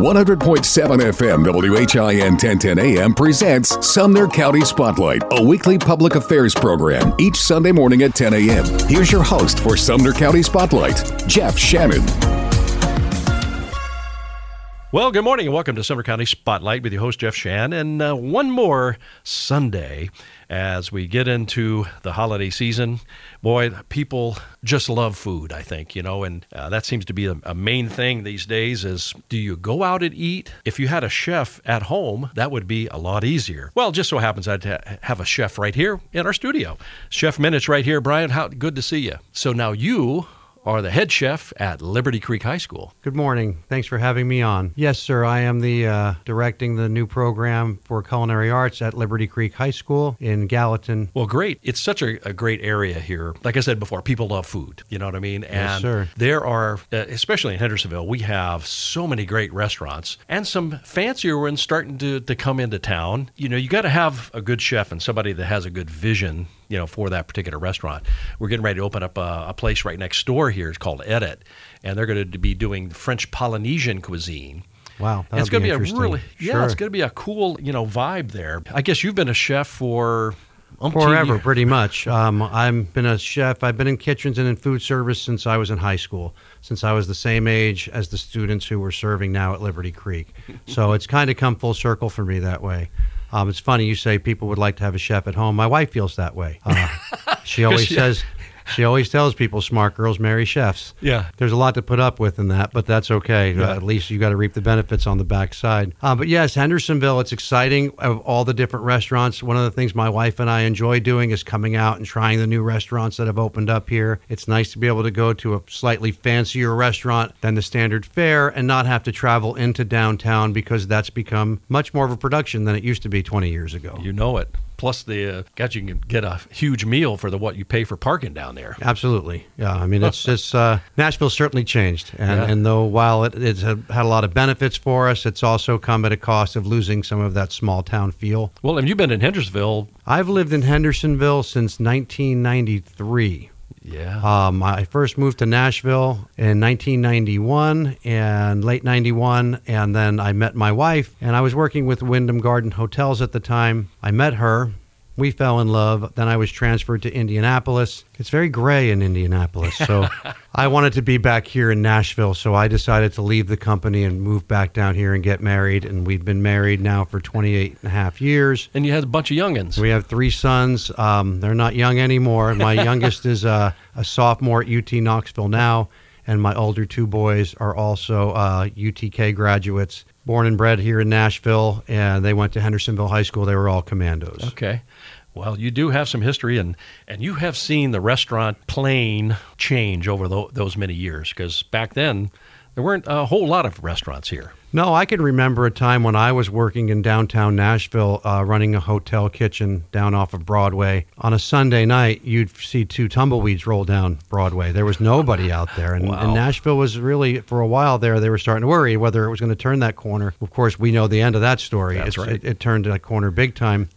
100.7 FM WHIN 1010 AM presents Sumner County Spotlight, a weekly public affairs program each Sunday morning at 10 a.m. Here's your host for Sumner County Spotlight, Jeff Shannon. Well, good morning and welcome to Sumner County Spotlight with your host, Jeff Shan. And uh, one more Sunday as we get into the holiday season boy, people just love food, I think, you know, and uh, that seems to be a, a, main thing these days is do you go out and eat? If you had a chef at home, that would be a lot easier. Well, just so happens I'd ha- have a chef right here in our studio. Chef Minich right here. Brian, how good to see you. So now you are the head chef at Liberty Creek High School. Good morning. Thanks for having me on. Yes, sir. I am the uh, directing the new program for culinary arts at Liberty Creek High School in Gallatin. Well, great. It's such a, a great area here. Like I said before, people love food. You know what I mean? And yes, sir. There are, uh, especially in Hendersonville, we have so many great restaurants and some fancier ones starting to, to come into town. You know, you got to have a good chef and somebody that has a good vision you know, for that particular restaurant. We're getting ready to open up a, a place right next door here. It's called Edit, and they're going to be doing French Polynesian cuisine. Wow, it's going to be, a really yeah, sure. it's going to be a cool you know vibe there. I guess you've been a chef for forever, pretty much. Um, I've been a chef. I've been in kitchens and in food service since I was in high school. Since I was the same age as the students who were serving now at Liberty Creek, so it's kind of come full circle for me that way. Um, it's funny you say people would like to have a chef at home. My wife feels that way. Uh, she always says she always tells people smart girls marry chefs. Yeah. There's a lot to put up with in that, but that's okay. Yeah. Uh, at least you got to reap the benefits on the backside. Uh, but yes, Hendersonville, it's exciting of all the different restaurants. One of the things my wife and I enjoy doing is coming out and trying the new restaurants that have opened up here. It's nice to be able to go to a slightly fancier restaurant than the standard fare and not have to travel into downtown because that's become much more of a production than it used to be 20 years ago. You know it plus the uh, God, you can get a huge meal for the what you pay for parking down there. Absolutely, yeah. I mean, it's just uh, Nashville certainly changed, and, yeah. and though while it, it's had a lot of benefits for us, it's also come at a cost of losing some of that small town feel. Well, and you've been in Hendersonville. I've lived in Hendersonville since 1993. Yeah. Um, I first moved to Nashville in 1991 and late 91, and then I met my wife, and I was working with Wyndham Garden Hotels at the time. I met her, we fell in love. Then I was transferred to Indianapolis. It's very gray in Indianapolis. So I wanted to be back here in Nashville. So I decided to leave the company and move back down here and get married. And we've been married now for 28 and a half years. And you had a bunch of youngins. We have three sons. Um, they're not young anymore. My youngest is a, a sophomore at UT Knoxville now and my older two boys are also uh, UTK graduates, born and bred here in Nashville, and they went to Hendersonville High School. They were all commandos. Okay. Well, you do have some history, and, and you have seen the restaurant plane change over the, those many years because back then there weren't a whole lot of restaurants here. No, I can remember a time when I was working in downtown Nashville, uh, running a hotel kitchen down off of Broadway. On a Sunday night, you'd see two tumbleweeds roll down Broadway. There was nobody out there, and, wow. and Nashville was really for a while there. They were starting to worry whether it was going to turn that corner. Of course, we know the end of that story. That's right. It, it turned that corner big time.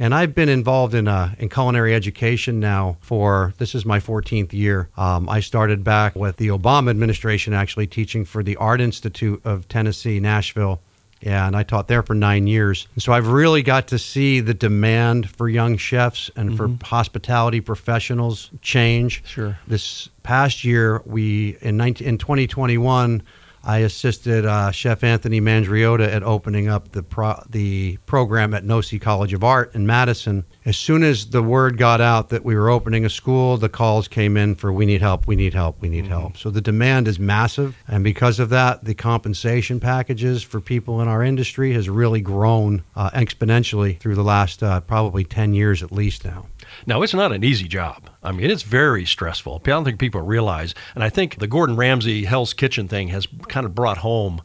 And I've been involved in uh, in culinary education now for this is my 14th year. Um, I started back with the Obama administration, actually teaching for the Art Institute of Tennessee, Nashville. and I taught there for nine years. And so I've really got to see the demand for young chefs and mm-hmm. for hospitality professionals change. Sure. This past year, we in 19, in 2021 I assisted uh, Chef Anthony Mandriota at opening up the pro- the program at Nossi College of Art in Madison. As soon as the word got out that we were opening a school, the calls came in for "We need help, we need help, we need mm-hmm. help." So the demand is massive, and because of that, the compensation packages for people in our industry has really grown uh, exponentially through the last uh, probably ten years at least now. Now, it's not an easy job. I mean, it's very stressful. I don't think people realize. And I think the Gordon Ramsay Hell's Kitchen thing has kind of brought home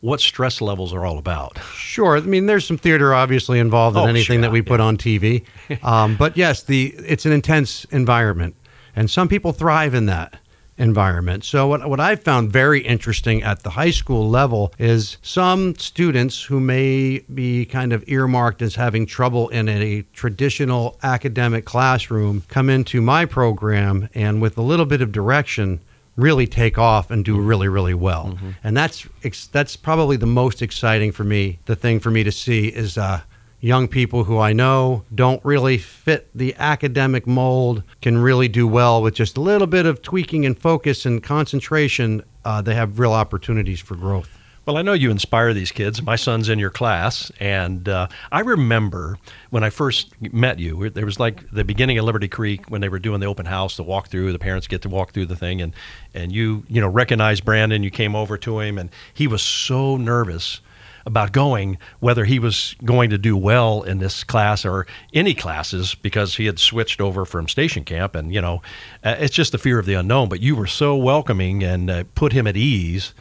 what stress levels are all about. Sure. I mean, there's some theater obviously involved in oh, anything sure, that we put yeah. on TV. Um, but yes, the it's an intense environment, and some people thrive in that environment. So what what I found very interesting at the high school level is some students who may be kind of earmarked as having trouble in a traditional academic classroom come into my program and with a little bit of direction really take off and do really really well mm-hmm. and that's that's probably the most exciting for me the thing for me to see is uh, young people who I know don't really fit the academic mold can really do well with just a little bit of tweaking and focus and concentration. Uh, they have real opportunities for growth. Well, I know you inspire these kids. My son's in your class, and uh, I remember when I first met you. There was like the beginning of Liberty Creek when they were doing the open house, the walkthrough. The parents get to walk through the thing, and and you you know recognized Brandon. You came over to him, and he was so nervous about going, whether he was going to do well in this class or any classes, because he had switched over from station camp. And, you know, uh, it's just the fear of the unknown. But you were so welcoming and uh, put him at ease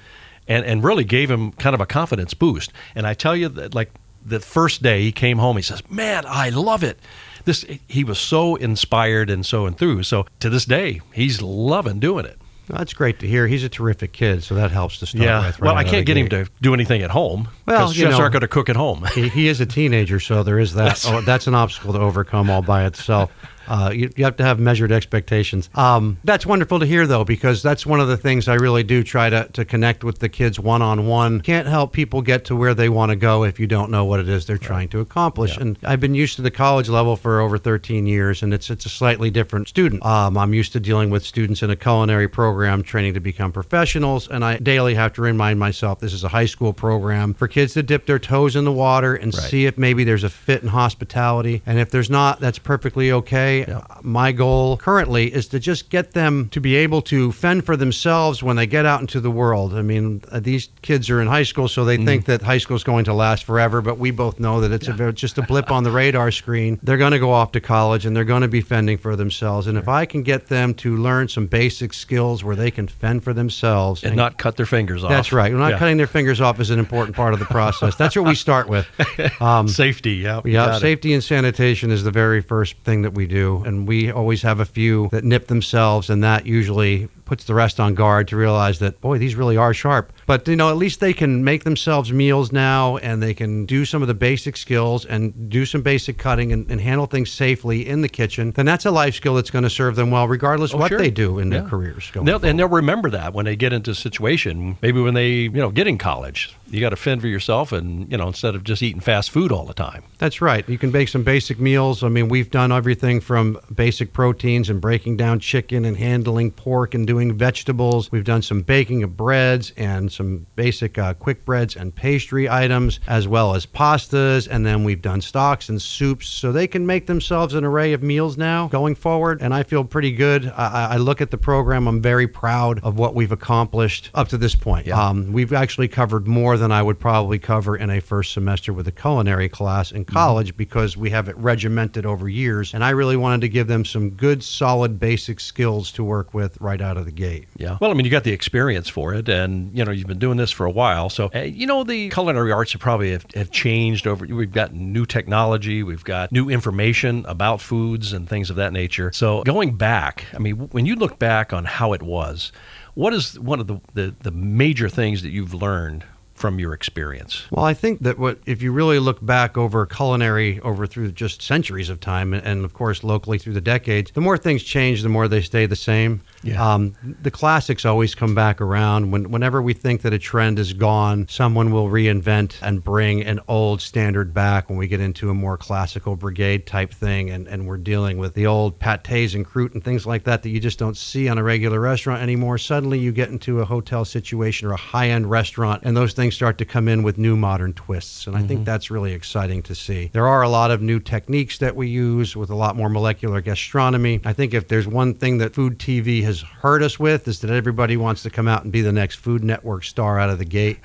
and, and really gave him kind of a confidence boost. And I tell you that, like, the first day he came home, he says, Man, I love it this he was so inspired and so enthused. So to this day, he's loving doing it. That's great to hear. He's a terrific kid, so that helps to start yeah. with. Right well, I can't get gate. him to do anything at home. Well, chefs know, aren't going to cook at home. he, he, is a teenager, so there is that. that's, oh, that's an obstacle to overcome all by itself. Uh, you, you, have to have measured expectations. Um, that's wonderful to hear, though, because that's one of the things I really do try to, to connect with the kids one on one. Can't help people get to where they want to go if you don't know what it is they're right. trying to accomplish. Yeah. And I've been used to the college level for over 13 years, and it's it's a slightly different student. Um, I'm used to dealing with students in a culinary program training to become professionals, and I daily have to remind myself this is a high school program for kids to dip their toes in the water and right. see if maybe there's a fit in hospitality. And if there's not, that's perfectly okay yeah. my goal currently is to just get them to be able to fend for themselves when they get out into the world. I mean, uh, these kids are in high school, so they mm. think that high school is going to last forever, but we both know that it's yeah. a, just a blip on the radar screen. They're going to go off to college and they're going to be fending for themselves. And if I can get them to learn some basic skills where they can fend for themselves and, and not cut their fingers off. That's right. Not yeah. cutting their fingers off is an important part of the process. That's what we start with. Um, safety, yeah. Yeah, safety it. and sanitation is the very first thing that we do and we always have a few that nip themselves, and that usually puts the rest on guard to realize that boy these really are sharp but you know at least they can make themselves meals now and they can do some of the basic skills and do some basic cutting and, and handle things safely in the kitchen then that's a life skill that's going to serve them well regardless oh, what sure. they do in yeah. their careers they'll, and they'll remember that when they get into a situation maybe when they you know get in college you got to fend for yourself and you know instead of just eating fast food all the time that's right you can make some basic meals i mean we've done everything from basic proteins and breaking down chicken and handling pork and doing doing vegetables. We've done some baking of breads and some basic uh, quick breads and pastry items, as well as pastas. And then we've done stocks and soups. So they can make themselves an array of meals now going forward. And I feel pretty good. I, I look at the program, I'm very proud of what we've accomplished up to this point. Yeah. Um, we've actually covered more than I would probably cover in a first semester with a culinary class in mm-hmm. college mm-hmm. because we have it regimented over years. And I really wanted to give them some good, solid, basic skills to work with right out of the the gate. Yeah. Well, I mean, you got the experience for it, and you know, you've been doing this for a while. So, uh, you know, the culinary arts have probably have, have changed over. We've got new technology, we've got new information about foods and things of that nature. So, going back, I mean, when you look back on how it was, what is one of the, the, the major things that you've learned from your experience? Well, I think that what if you really look back over culinary over through just centuries of time, and of course locally through the decades, the more things change, the more they stay the same. Yeah. Um, the classics always come back around. When, whenever we think that a trend is gone, someone will reinvent and bring an old standard back. When we get into a more classical brigade type thing, and, and we're dealing with the old pâtés and croûte and things like that that you just don't see on a regular restaurant anymore. Suddenly, you get into a hotel situation or a high end restaurant, and those things things start to come in with new modern twists. And I mm-hmm. think that's really exciting to see. There are a lot of new techniques that we use with a lot more molecular gastronomy. I think if there's one thing that food TV has hurt us with is that everybody wants to come out and be the next Food Network star out of the gate.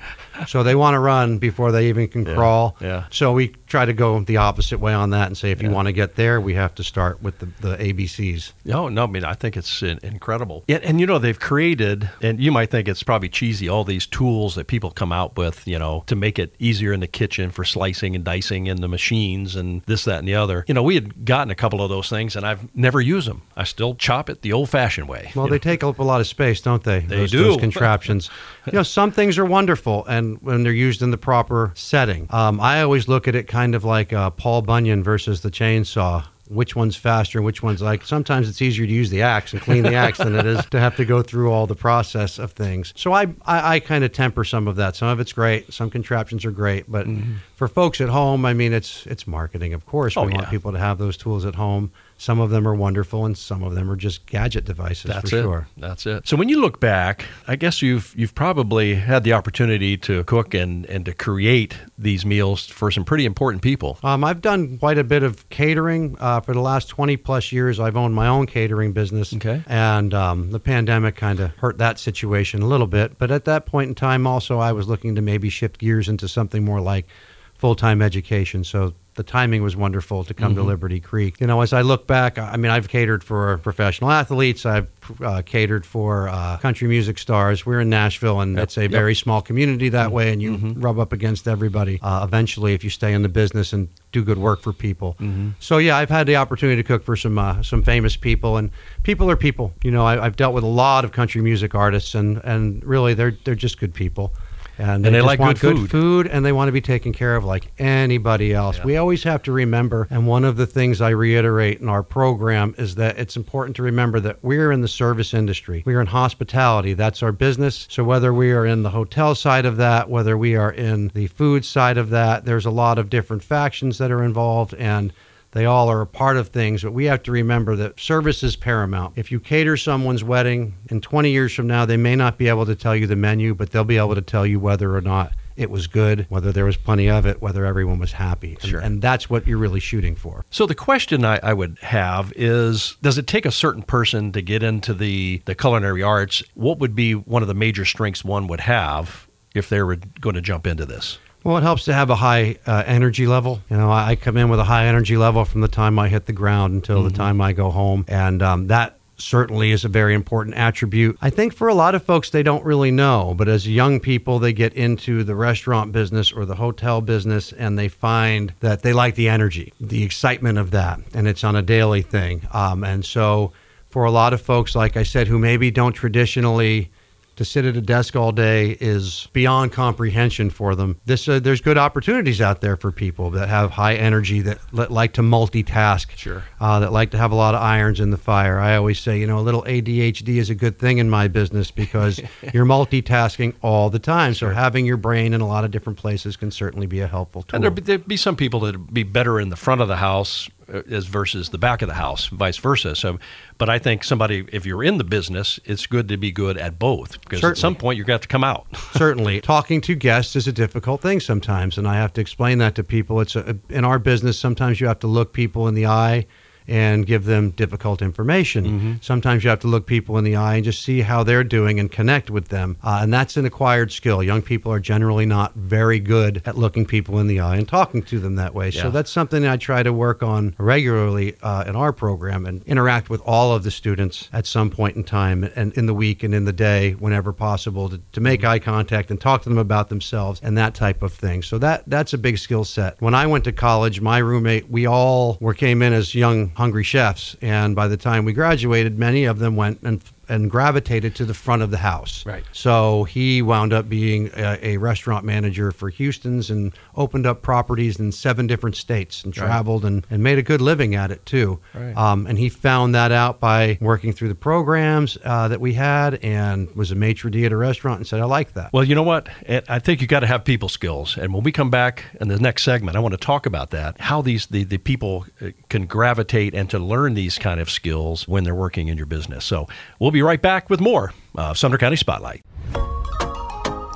So they want to run before they even can yeah. crawl. Yeah. So we try to go the opposite way on that and say if yeah. you want to get there, we have to start with the, the ABCs. No, no, I mean, I think it's incredible. Yeah, and you know, they've created, and you might think it's probably cheesy, all these tools that people come out with, you know, to make it easier in the kitchen for slicing and dicing in the machines and this, that, and the other. You know, we had gotten a couple of those things and I've never used them. I still chop it the old fashioned way. Well, they know. take up a lot of space, don't they? They those, do. Those contraptions. you know, some things are wonderful, and when they're used in the proper setting. Um, I always look at it kind of like uh, Paul Bunyan versus the chainsaw. Which one's faster? Which one's like? Sometimes it's easier to use the axe and clean the axe than it is to have to go through all the process of things. So I, I, I kind of temper some of that. Some of it's great. Some contraptions are great, but for folks at home, I mean, it's it's marketing. Of course, we Oh, want people to have those tools at home. Some of them are wonderful, and some of them are just gadget devices That's for it. sure. That's it. So when you look back, I guess you've you've probably had the opportunity to cook and, and to create these meals for some pretty important people. Um, I've done quite a bit of catering uh, for the last 20 plus years. I've owned my own catering business. Okay. And um, the pandemic kind of hurt that situation a little bit. But at that point in time, also, I was looking to maybe shift gears into something more like full time education. So the timing was wonderful to come to Liberty Creek. You know, as I look back, I mean, I've catered for professional athletes, I've uh, catered for uh, country music stars. We're in Nashville, and it's a Yep. very small community that way, and you rub up against everybody uh, eventually if you stay in the business and do good work for people. So yeah, I've had the opportunity to cook for some uh, some famous people, and people are people. You know, I, I've dealt with a lot of country music artists, and and really they're they're just good people. And they, And they just like want good good food. food, and they want to be taken care of like anybody else. We always have to remember, and one of the things I reiterate in our program is that it's important to remember that we're in the service industry. We are in hospitality. That's our business. So whether we are in the hotel side of that, whether we are in the food side of that, there's a lot of different factions that are involved, and they all are a part of things, but we have to remember that service is paramount. If you cater someone's wedding, in 20 years from now, they may not be able to tell you the menu, but they'll be able to tell you whether or not it was good, whether there was plenty of it, whether everyone was happy. And, and that's what you're really shooting for. So the question I, I would have is does it take a certain person to get into the, the culinary arts? What would be one of the major strengths one would have if they were going to jump into this? Well, it helps to have a high uh, energy level. You know, I, I come in with a high energy level from the time I hit the ground until the time I go home, and um, that certainly is a very important attribute. I think for a lot of folks, they don't really know, but as young people, they get into the restaurant business or the hotel business, and they find that they like the energy, the excitement of that, and it's on a daily thing. Um, and so, for a lot of folks, like I said, who maybe don't traditionally to sit at a desk all day is beyond comprehension for them. This uh, there's good opportunities out there for people that have high energy that li- like to multitask. Sure. Uh, that like to have a lot of irons in the fire. I always say, you know, a little ADHD is a good thing in my business because you're multitasking all the time. So having your brain in a lot of different places can certainly be a helpful tool. And there'd be, there'd be some people that'd be better in the front of the house Uh, as versus the back of the house, vice versa. So, but I think somebody, if you're in the business, it's good to be good at both because at some point you're going to have to come out. Certainly, talking to guests is a difficult thing sometimes, and I have to explain that to people. It's a, in our business. Sometimes you have to look people in the eye and give them difficult information. Sometimes you have to look people in the eye and just see how they're doing and connect with them, uh, and that's an acquired skill. Young people are generally not very good at looking people in the eye and talking to them that way. Yeah. So that's something I try to work on regularly uh, in our program and interact with all of the students at some point in time and in the week and in the day whenever possible to, to make eye contact and talk to them about themselves and that type of thing. So that that's a big skill set. When I went to college, my roommate, we all were came in as young hungry chefs. And by the time we graduated, many of them went and and gravitated to the front of the house. Right. So he wound up being a, a restaurant manager for Houston's and opened up properties in seven different states and traveled and, and made a good living at it too. Right. Um, and he found that out by working through the programs uh, that we had and was a maitre d' at a restaurant and said, I like that. Well, you know what? I think you got to have people skills. And when we come back in the next segment, I want to talk about that. How these the, the people uh, can gravitate and to learn these kind of skills when they're working in your business. So we'll be right back with more of Sumner County Spotlight.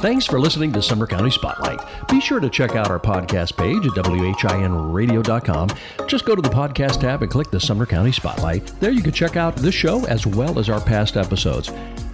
Thanks for listening to Sumner County Spotlight. Be sure to check out our podcast page at WHINradio.com. Just go to the podcast tab and click the Sumner County Spotlight. There you can check out this show as well as our past episodes.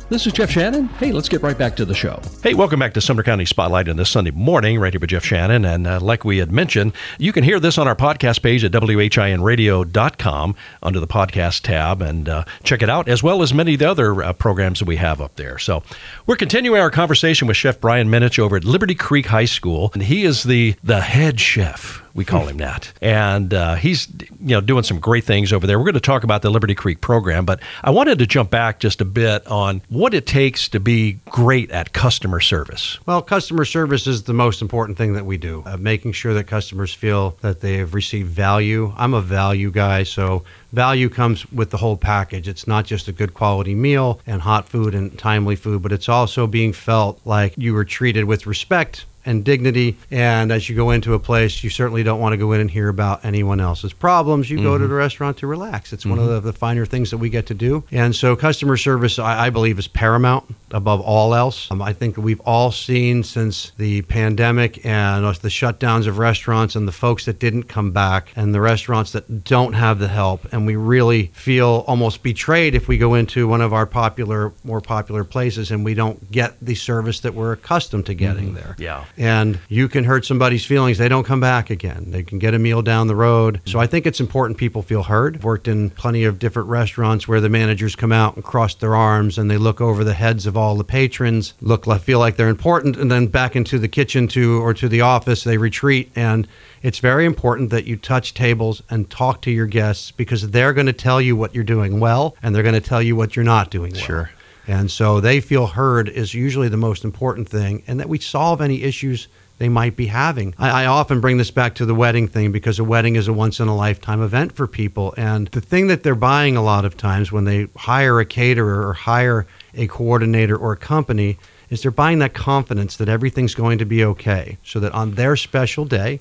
This is Jeff Shannon. Hey, let's get right back to the show. Hey, welcome back to Sumner County Spotlight on this Sunday morning, right here with Jeff Shannon. And uh, like we had mentioned, you can hear this on our podcast page at WHINradio.com under the podcast tab and uh, check it out, as well as many of the other uh, programs that we have up there. So we're continuing our conversation with Chef Brian Minich over at Liberty Creek High School, and he is the, the head chef we call him that. And uh, he's you know doing some great things over there. We're going to talk about the Liberty Creek program, but I wanted to jump back just a bit on what it takes to be great at customer service. Well, customer service is the most important thing that we do. Uh, making sure that customers feel that they have received value. I'm a value guy, so value comes with the whole package. It's not just a good quality meal and hot food and timely food, but it's also being felt like you were treated with respect and dignity. And as you go into a place, you certainly don't want to go in and hear about anyone else's problems. You mm-hmm. go to mm-hmm. the restaurant to relax. It's mm-hmm. one of mm-hmm. the, the, finer things that we get to do. And so, customer service, I, I believe, is paramount above all else. Um, I think we've all seen since the pandemic and the shutdowns of restaurants and the folks that didn't come back and the restaurants that don't have the help. And we really feel almost betrayed if we go into one of our popular, more popular places and we don't get the service that we're accustomed to getting mm-hmm. there. Yeah and you can hurt somebody's feelings. They don't come back again. They can get a meal down the road. So I think it's important people feel heard. I've worked in plenty of different restaurants where the managers come out and cross their arms and they look over the heads of all the patrons, look like feel like they're important, and then back into the kitchen to or to the office they retreat. And it's very important that you touch tables and talk to your guests because they're going to tell you what you're doing well and they're going to tell you what you're not doing well. Sure. And so they feel heard is usually the most important thing, and that we solve any issues they might be having. I, I, often bring this back to the wedding thing because a wedding is a once in a lifetime event for people. And the thing that they're buying a lot of times when they hire a caterer or hire a coordinator or a company is they're buying that confidence that everything's going to be okay so that on their special day,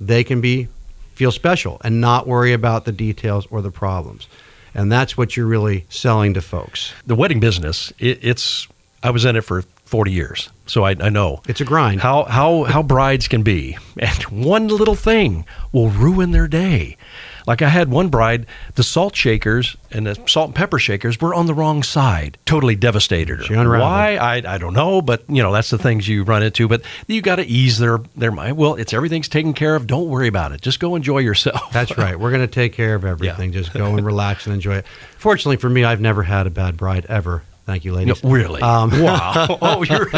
they can be feel special and not worry about the details or the problems and that's what you're really selling to folks. The wedding business, it, it's I was in it for 40 years, so I, I know it's a grind. How how how brides can be, and one little thing will ruin their day. Like I had one bride, the salt shakers and the salt and pepper shakers were on the wrong side. Totally devastated her. Why? I, I don't know, but you know that's the things you run into. But you got to ease their their mind. Well, it's everything's taken care of. Don't worry about it. Just go enjoy yourself. That's right. We're going to take care of everything. Yeah. Just go and relax and enjoy it. Fortunately for me, I've never had a bad bride ever. Thank you, ladies. No, really? Um, wow. oh, you're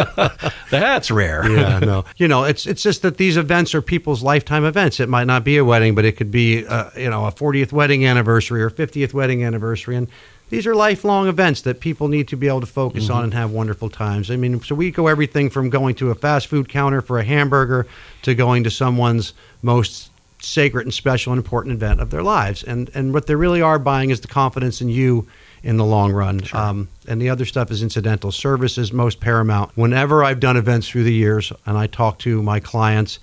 that's rare. yeah, no. You know, it's it's just that these events are people's lifetime events. It might not be a wedding, but it could be, uh, you know, a 40th wedding anniversary or 50th wedding anniversary, and these are lifelong events that people need to be able to focus mm-hmm. on and have wonderful times. I mean, so we go everything from going to a fast food counter for a hamburger to going to someone's most sacred and special and important event of their lives. And and what they really are buying is the confidence in you in the long run. Sure. Um, and the other stuff is incidental. Service is most paramount. Whenever I've done events through the years and I talk to my clients,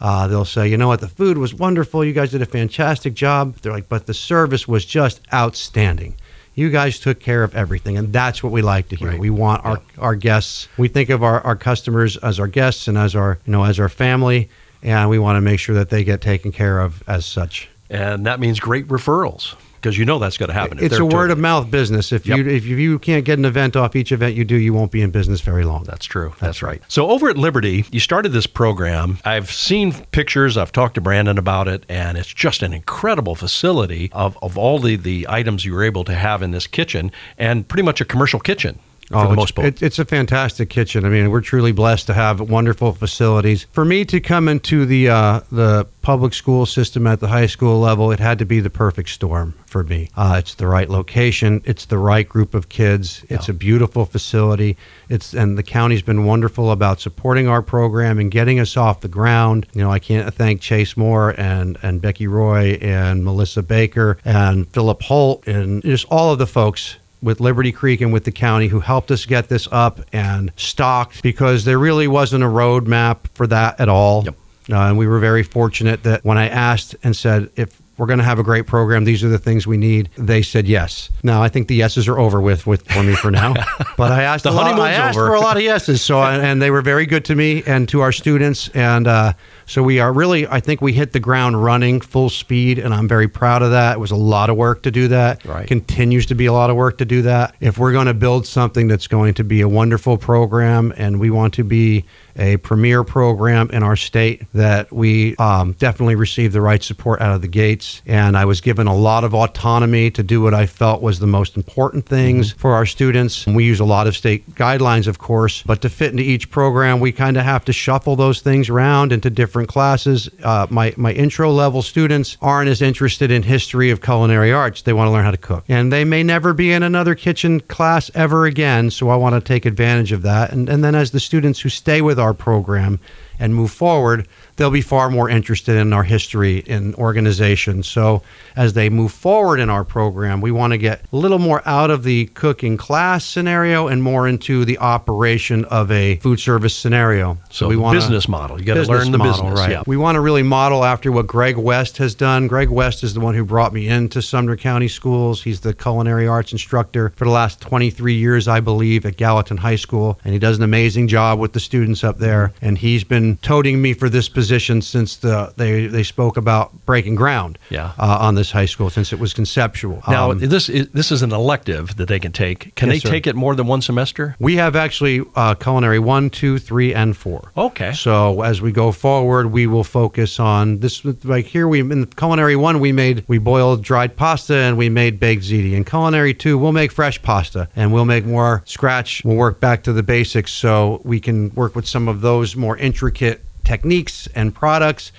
uh, they'll say, you know what, the food was wonderful. You guys did a fantastic job. They're like, but the service was just outstanding. You guys took care of everything. And that's what we like to hear. Right. We want our, our guests, we think of our, our customers as our guests and as our, you know, as our family. And we want to make sure that they get taken care of as such. And that means great referrals because you know that's going to happen. It's a word of mouth business. If yep. you if you can't get an event off each event you do, you won't be in business very long. That's true. That's, that's right. So over at Liberty, you started this program. I've seen pictures. I've talked to Brandon about it, and it's just an incredible facility of of all the the items you were able to have in this kitchen, and pretty much a commercial kitchen for oh, the most part. It, it's a fantastic kitchen. I mean, we're truly blessed to have wonderful facilities. For me to come into the uh, the public school system at the high school level, it had to be the perfect storm for me. Uh, it's the right location. It's the right group of kids. Yeah. It's a beautiful facility. It's and the county's been wonderful about supporting our program and getting us off the ground. You know, I can't thank Chase Moore and and Becky Roy and Melissa Baker and Philip Holt and just all of the folks with Liberty Creek and with the county who helped us get this up and stocked because there really wasn't a roadmap for that at all. Yep. Uh, and we were very fortunate that when I asked and said, if we're going to have a great program. These are the things we need. They said yes. Now I think the yeses are over with, with for me for now. But I asked, the a lot, I asked over. for a lot of yeses. So and they were very good to me and to our students. And uh, So we are really, I think we hit the ground running full speed, and I'm very proud of that. It was a lot of work to do that. Right. Continues to be a lot of work to do that. If we're going to build something that's going to be a wonderful program, and we want to be a premier program in our state that we um, definitely received the right support out of the gates. And I was given a lot of autonomy to do what I felt was the most important things for our students. And we use a lot of state guidelines, of course, but to fit into each program, we kind of have to shuffle those things around into different classes. Uh, my, my intro level students aren't as interested in history of culinary arts. They want to learn how to cook. And they may never be in another kitchen class ever again. So I want to take advantage of that. And, and then as the students who stay with our program and move forward, they'll be far more interested in our history in organization. So as they move forward in our program, we want to get a little more out of the cooking class scenario and more into the operation of a food service scenario. So we want business model. You got to learn the model, business. right? Yeah. We want to really model after what Greg West has done. Greg West is the one who brought me into Sumner County Schools. He's the culinary arts instructor for the last 23 years, I believe, at Gallatin High School, and he does an amazing job with the students up there. And he's been toting me for this position since the they they spoke about breaking ground Yeah. uh, on this high school since it was conceptual. Now Um, this is this is an elective that they can take. Can Yes, they sir. take it more than one semester? we have actually uh, culinary one, two, three, and four. Okay. So as we go forward, we will focus on this. Like here, we in culinary one, we made we boiled dried pasta and we made baked ziti. In culinary two, we'll make fresh pasta and we'll make more scratch. We'll work back to the basics so we can work with some of those more intricate techniques and products.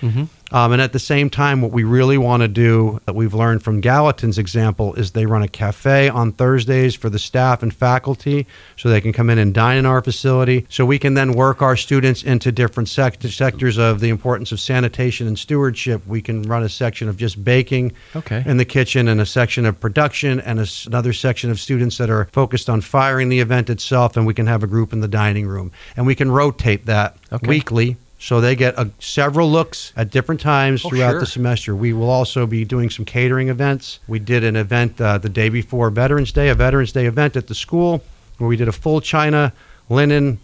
Um, and at the same time, what we really want to do that we've learned from Gallatin's example is they run a cafe on Thursdays for the staff and faculty so they can come in and dine in our facility. So we can then work our students into different sect- sectors of the importance of sanitation and stewardship. We can run a section of just baking Okay. in the kitchen and a section of production and a another section of students that are focused on firing the event itself. And we can have a group in the dining room. And we can rotate that Okay. weekly so they get a, several looks at different times Oh, throughout sure. the semester. We will also be doing some catering events. We did an event uh, the day before Veterans Day, a Veterans Day event at the school where we did a full china linen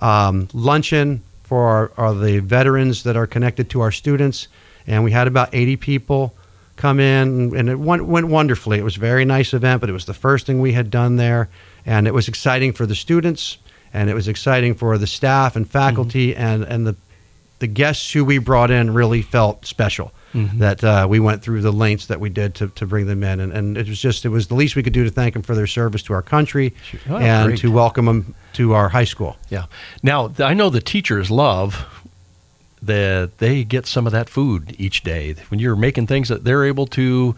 um, luncheon for our, our, the veterans that are connected to our students. And we had about 80 people come in, and it went, went wonderfully. It was a very nice event, but it was the first thing we had done there. And it was exciting for the students, and it was exciting for the staff and faculty, and, and the the guests who we brought in really felt special that uh, we went through the lengths that we did to, to bring them in and, and it was just it was the least we could do to thank them for their service to our country Oh, and great. to welcome them to our high school Yeah. Now I know the teachers love that they get some of that food each day. When you're making things that they're able to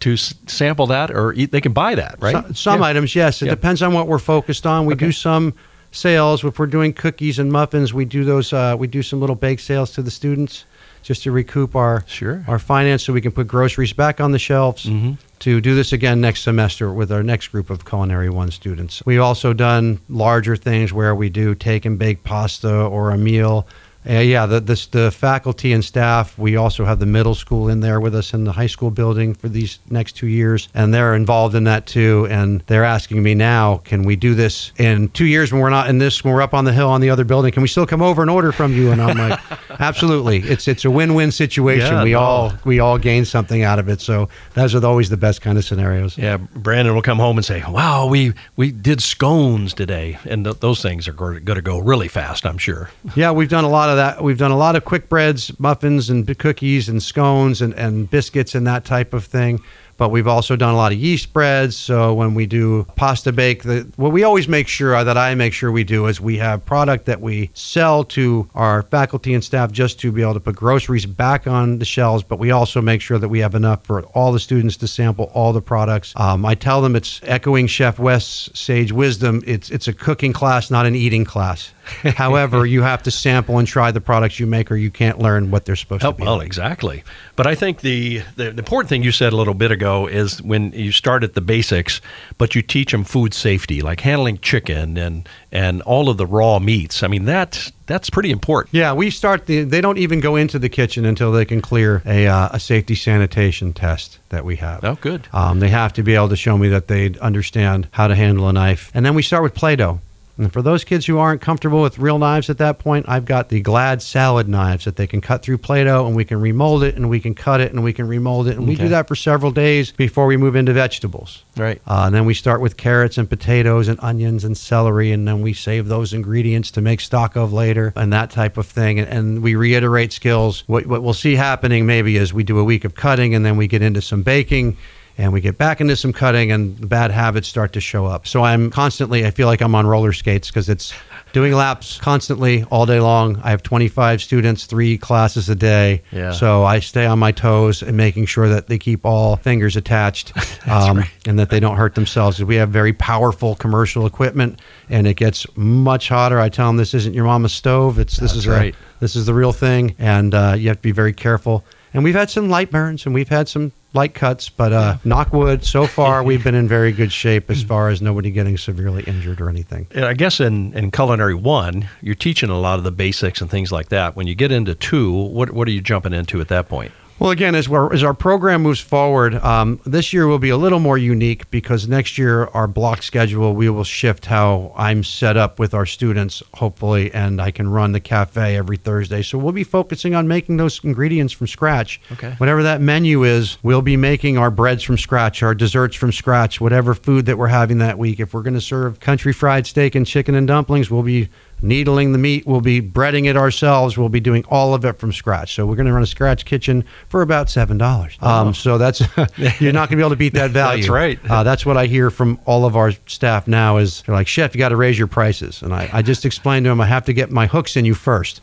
to sample that or eat, they can buy that, right? some, some Yeah. items yes it Yeah. depends on what we're focused on we Okay. do some sales if we're doing cookies and muffins we do those uh, we do some little bake sales to the students just to recoup our Sure. our finance so we can put groceries back on the shelves Mhm. to do this again next semester with our next group of culinary one students we've also done larger things where we do take and bake pasta or a meal uh, yeah, the, the the faculty and staff. We also have the middle school in there with us in the high school building for these next two years, and they're involved in that too. And they're asking me now, can we do this in two years when we're not in this? When we're up on the hill on the other building, can we still come over and order from you? And I'm like, absolutely. It's it's a win win situation. Yeah, we no. all we all gain something out of it. So those are always the best kind of scenarios. Yeah, Brandon will come home and say, "Wow, we we did scones today," and th- those things are going to go really fast, I'm sure. Yeah, we've done a lot of that. We've done a lot of quick breads, muffins, and cookies, and scones, and, and biscuits, and that type of thing. But we've also done a lot of yeast breads. So when we do pasta bake, the, what we always make sure that I make sure we do is we have product that we sell to our faculty and staff just to be able to put groceries back on the shelves. But we also make sure that we have enough for all the students to sample all the products. Um, I tell them it's echoing Chef West's sage wisdom. It's it's a cooking class, not an eating class. However, you have to sample and try the products you make, or you can't learn what they're supposed Oh, to be. well, like. exactly. But I think the, the the important thing you said a little bit ago is when you start at the basics, but you teach them food safety, like handling chicken and and all of the raw meats. I mean that that's pretty important. Yeah, we start the. They don't even go into the kitchen until they can clear a, uh, a safety sanitation test that we have. Oh, good. Um, they have to be able to show me that they understand how to handle a knife, and then we start with Play-Doh. And for those kids who aren't comfortable with real knives at that point, I've got the Glad salad knives that they can cut through Play Doh and we can remold it and we can cut it and we can remold it. And we do that for several days before we move into vegetables. Right. Uh, and then we start with carrots and potatoes and onions and celery, and then we save those ingredients to make stock of later and that type of thing. And, and we reiterate skills. What, what we'll see happening maybe is we do a week of cutting and then we get into some baking and we get back into some cutting and the bad habits start to show up. So I'm constantly, I feel like I'm on roller skates because it's doing laps constantly all day long. I have 25 students, three classes a day. Yeah. So I stay on my toes and making sure that they keep all fingers attached um, and that they don't hurt themselves. We have very powerful commercial equipment and it gets much hotter. I tell them this isn't your mama's stove. It's this is right. a, this is the real thing, and uh, you have to be very careful. And we've had some light burns and we've had some light cuts, but uh, knock wood. So far, we've been in very good shape as far as nobody getting severely injured or anything. And I guess in, in culinary one, you're teaching a lot of the basics and things like that. When you get into two, what what are you jumping into at that point? Well, again, as, we're, as our program moves forward, um, this year will be a little more unique because next year our block schedule we will shift how I'm set up with our students, hopefully, and I can run the cafe every Thursday. So we'll be focusing on making those ingredients from scratch. Okay. Whatever that menu is, we'll be making our breads from scratch, our desserts from scratch, whatever food that we're having that week. If we're going to serve country fried steak and chicken and dumplings, we'll be needling the meat. We'll be breading it ourselves. We'll be doing all of it from scratch. So we're going to run a scratch kitchen for about seven dollars. Um, so that's you're not going to be able to beat that value. That's right. Uh, that's what I hear from all of our staff now. Is they're like, Chef, you got to raise your prices. And I, I just explained to them, I have to get my hooks in you first.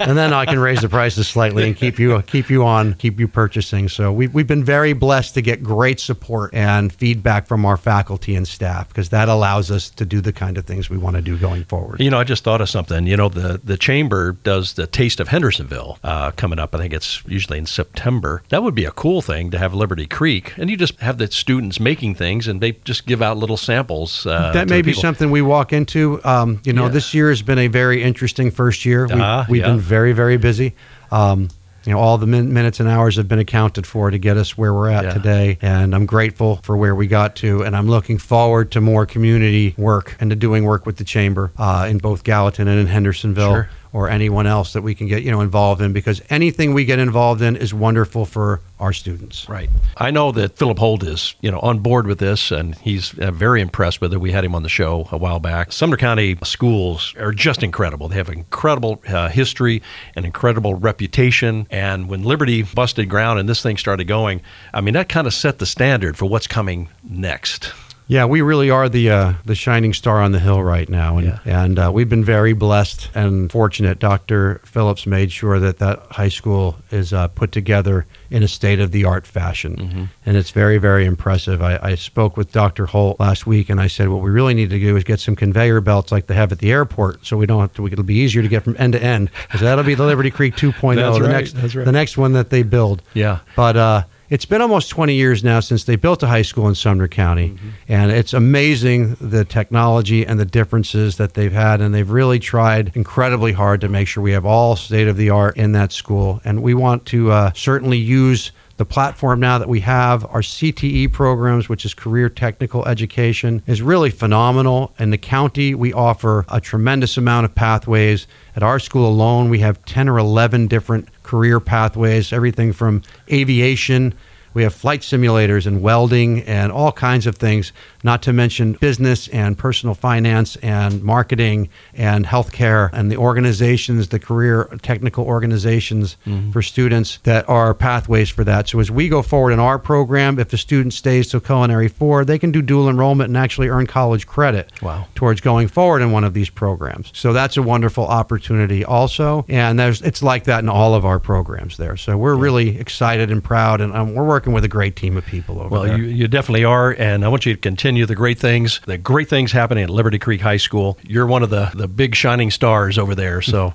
And then I can raise the prices slightly and keep you keep you on, keep you purchasing. So we've we've been very blessed to get great support and feedback from our faculty and staff because that allows us to do the kind of things we want to do going forward. You know, I just thought of something. You know, the the chamber does the Taste of Hendersonville uh, coming up. I think it's usually in September. That would be a cool thing to have Liberty Creek, and you just have the students making things, and they just give out little samples. Uh, that may be people. something we walk into. Um, you know, Yeah. this year has been a very interesting first year. We've, Ah, we've yeah. been very, very busy. Um, you know, all the min- minutes and hours have been accounted for to get us where we're at Yeah. today, and I'm grateful for where we got to. And I'm looking forward to more community work and to doing work with the chamber uh, in both Gallatin and in Hendersonville. Sure. Or anyone else that we can get you know involved in because anything we get involved in is wonderful for our students. Right. I know that Philip Holt is, you know, on board with this, and he's uh, very impressed with it. We had him on the show a while back. Sumner County schools are just incredible. They have incredible uh, history and incredible reputation. And when Liberty busted ground and this thing started going, I mean, that kind of set the standard for what's coming next. Yeah, we really are the uh, the shining star on the hill right now, and Yeah. and uh, we've been very blessed and fortunate. Dr. Phillips made sure that that high school is uh, put together in a state of the art fashion, Mm-hmm. and it's very very impressive. I, I spoke with Dr. Holt last week, and I said what we really need to do is get some conveyor belts like they have at the airport, so we don't have to. It'll be easier to get from end to end because that'll be the Liberty Creek 2.0, That's the right, next right. the next one that they build. Yeah. But uh, it's been almost 20 years now since they built a high school in Sumner County. Mm-hmm. And it's amazing the technology and the differences that they've had. And they've really tried incredibly hard to make sure we have all state of the art in that school. And we want to uh, certainly use the platform now that we have our CTE programs, which is career technical education, is really phenomenal. In the county, we offer a tremendous amount of pathways. At our school alone, we have 10 or 11 different career pathways, everything from aviation. We have flight simulators and welding and all kinds of things, not to mention business and personal finance and marketing and healthcare and the organizations, the career technical organizations for students that are pathways for that. So as we go forward in our program, if the student stays to culinary four, they can do dual enrollment and actually earn college credit Wow. towards going forward in one of these programs. So that's a wonderful opportunity also. And there's it's like that in all of our programs there. So we're really excited and proud and um, we're working with a great team of people over Well, there. you, you definitely are, and I want you to continue the great things, the great things happening at Liberty Creek High School. You're one of the, the big shining stars over there. So,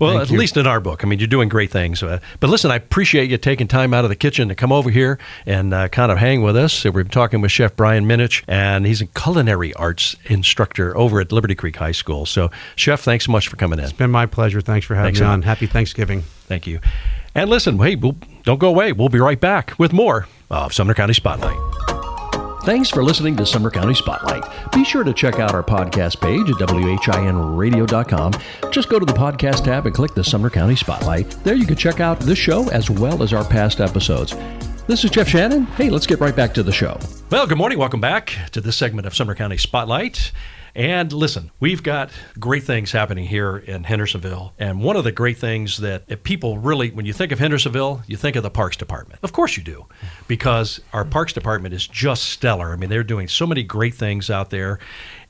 well, thank at you. least in our book, I mean, you're doing great things. Uh, but listen, I appreciate you taking time out of the kitchen to come over here and uh, kind of hang with us. So we're talking with Chef Brian Minich, and he's a culinary arts instructor over at Liberty Creek High School. So, Chef, thanks so much for coming in. it's been my pleasure. Thanks for having Thanks me on. Happy Thanksgiving. Thank you. And listen, hey, we'll, don't go away. We'll be right back with more of Sumner County Spotlight. Thanks for listening to Sumner County Spotlight. Be sure to check out our podcast page at WHINradio.com. Just go to the podcast tab and click the Sumner County Spotlight. There you can check out this show as well as our past episodes. This is Jeff Shannon. Hey, let's get right back to the show. Well, good morning. Welcome back to this segment of Sumner County Spotlight. And listen, we've got great things happening here in Hendersonville. And one of the great things that people really, when you think of Hendersonville, you think of the Parks Department. Of course you do, because our Parks Department is just stellar. I mean, they're doing so many great things out there.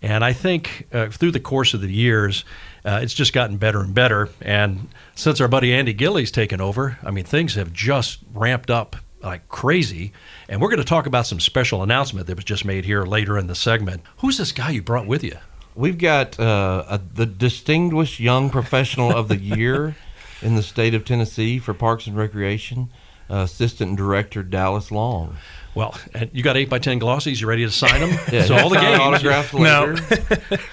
And I think uh, through the course of the years, uh, it's just gotten better and better. And since our buddy Andy Gilley's taken over, I mean, things have just ramped up like crazy. And we're going to talk about some special announcement that was just made here later in the segment. Who's this guy you brought with you? We've got uh, a, the Distinguished Young Professional of the Year in the state of Tennessee for Parks and Recreation, uh, Assistant Director Dallas Long. Well, and you got eight by ten glossies. You ready to sign them? Yeah, so all the games. autographs later.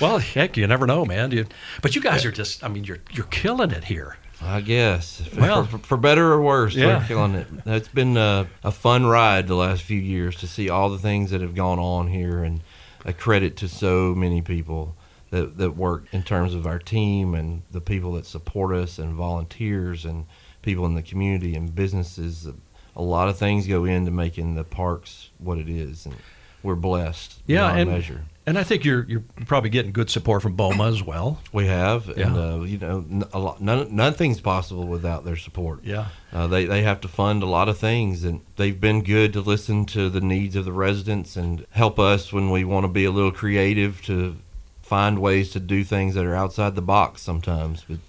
Well, heck, you never know, man. You, but you guys are just—I mean, you're you're killing it here. I guess. Well, for, for better or worse, yeah. we're killing it. It's been a, a, fun ride the last few years to see all the things that have gone on here, and a credit to so many people that, that work in terms of our team and the people that support us and volunteers and people in the community and businesses. A lot of things go into making the parks what it is, and we're blessed. Yeah, beyond and measure. And I think you're you're probably getting good support from BOMA as well. We have, Yeah. and uh, you know, a lot, none, nothing's possible without their support. Yeah. uh, they they have to fund a lot of things, and they've been good to listen to the needs of the residents and help us when we want to be a little creative to find ways to do things that are outside the box sometimes. But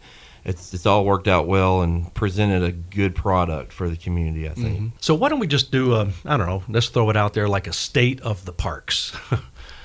it's it's all worked out well and presented a good product for the community. I think. So why don't we just do a I don't know, let's throw it out there like a state of the parks.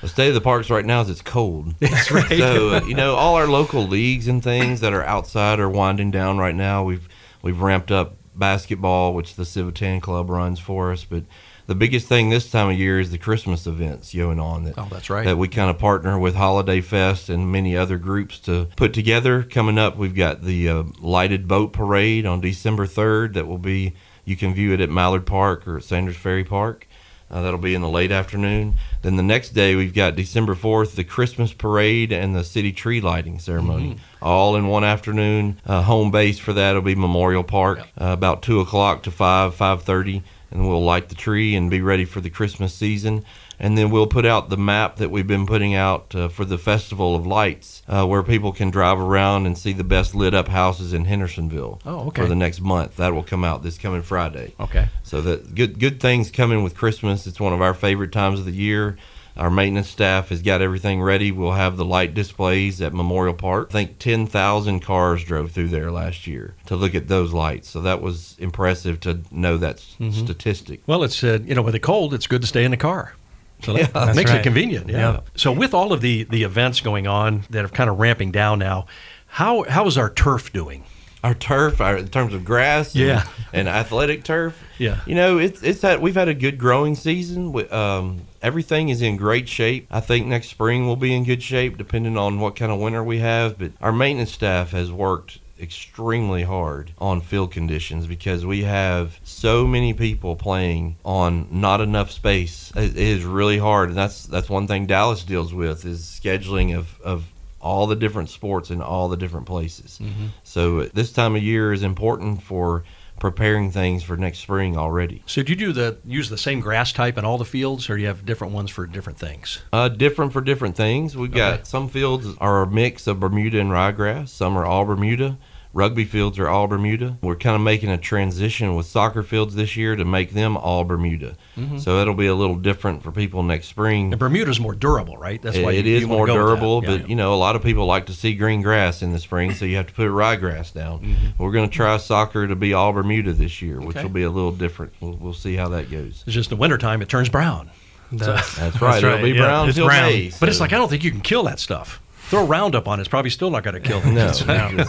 The state of the parks right now is it's cold. That's right. So uh, you know, all our local leagues and things that are outside are winding down right now. We've we've ramped up basketball, which the Civitan Club runs for us, but the biggest thing this time of year is the Christmas events going on. That, Oh, that's right. That we kind of partner with Holiday Fest and many other groups to put together. Coming up, we've got the uh, lighted boat parade on December third. That will be you can view it at Mallard Park or at Sanders Ferry Park. Uh, that'll be in the late afternoon. Then the next day, we've got December 4th, the Christmas parade and the city tree lighting ceremony, all in one afternoon. Uh, home base for that will be Memorial Park, uh, about 2 o'clock to 5, 5.30, and we'll light the tree and be ready for the Christmas season. And then we'll put out the map that we've been putting out uh, for the Festival of Lights, uh, where people can drive around and see the best lit up houses in Hendersonville Oh, okay. for the next month. That will come out this coming Friday. Okay. So that good good things coming with Christmas. It's one of our favorite times of the year. Our maintenance staff has got everything ready. We'll have the light displays at Memorial Park. I think 10,000 cars drove through there last year to look at those lights. So that was impressive to know that Mm-hmm. statistic. Well, it's uh, you know with the cold, it's good to stay in the car. So that Yeah, makes it convenient. Yeah. Yeah. So with all of the the events going on that are kind of ramping down now, how how is our turf doing? Our turf, our, in terms of grass, and, Yeah. and athletic turf, Yeah. you know, it's it's had we've had a good growing season. We- Um, everything is in great shape. I think next spring will be in good shape, depending on what kind of winter we have. But our maintenance staff has worked extremely hard on field conditions because we have so many people playing on not enough space. It is really hard, and that's that's one thing Dallas deals with is scheduling of of all the different sports in all the different places. So uh, this time of year is important for preparing things for next spring already. So do you do the use the same grass type in all the fields, or do you have different ones for different things? Uh, different for different things. We've got Okay. some fields are a mix of Bermuda and ryegrass. Some are all Bermuda. Rugby fields are all Bermuda. We're kind of making a transition with soccer fields this year to make them all Bermuda. So it'll be a little different for people next spring. And Bermuda's more durable, right? That's It- why it you, is you more durable, Yeah, but yeah. you know a lot of people like to see green grass in the spring, so you have to put ryegrass down. Mm-hmm. We're going to try soccer to be all Bermuda this year, which Okay. will be a little different. We'll, we'll see how that goes. it's just the wintertime it turns brown. That's right. that's right. It'll be yeah. brown It's brown. May. But it's like I don't think you can kill that stuff. Throw Roundup on it, it's probably still not going to kill it. no, it's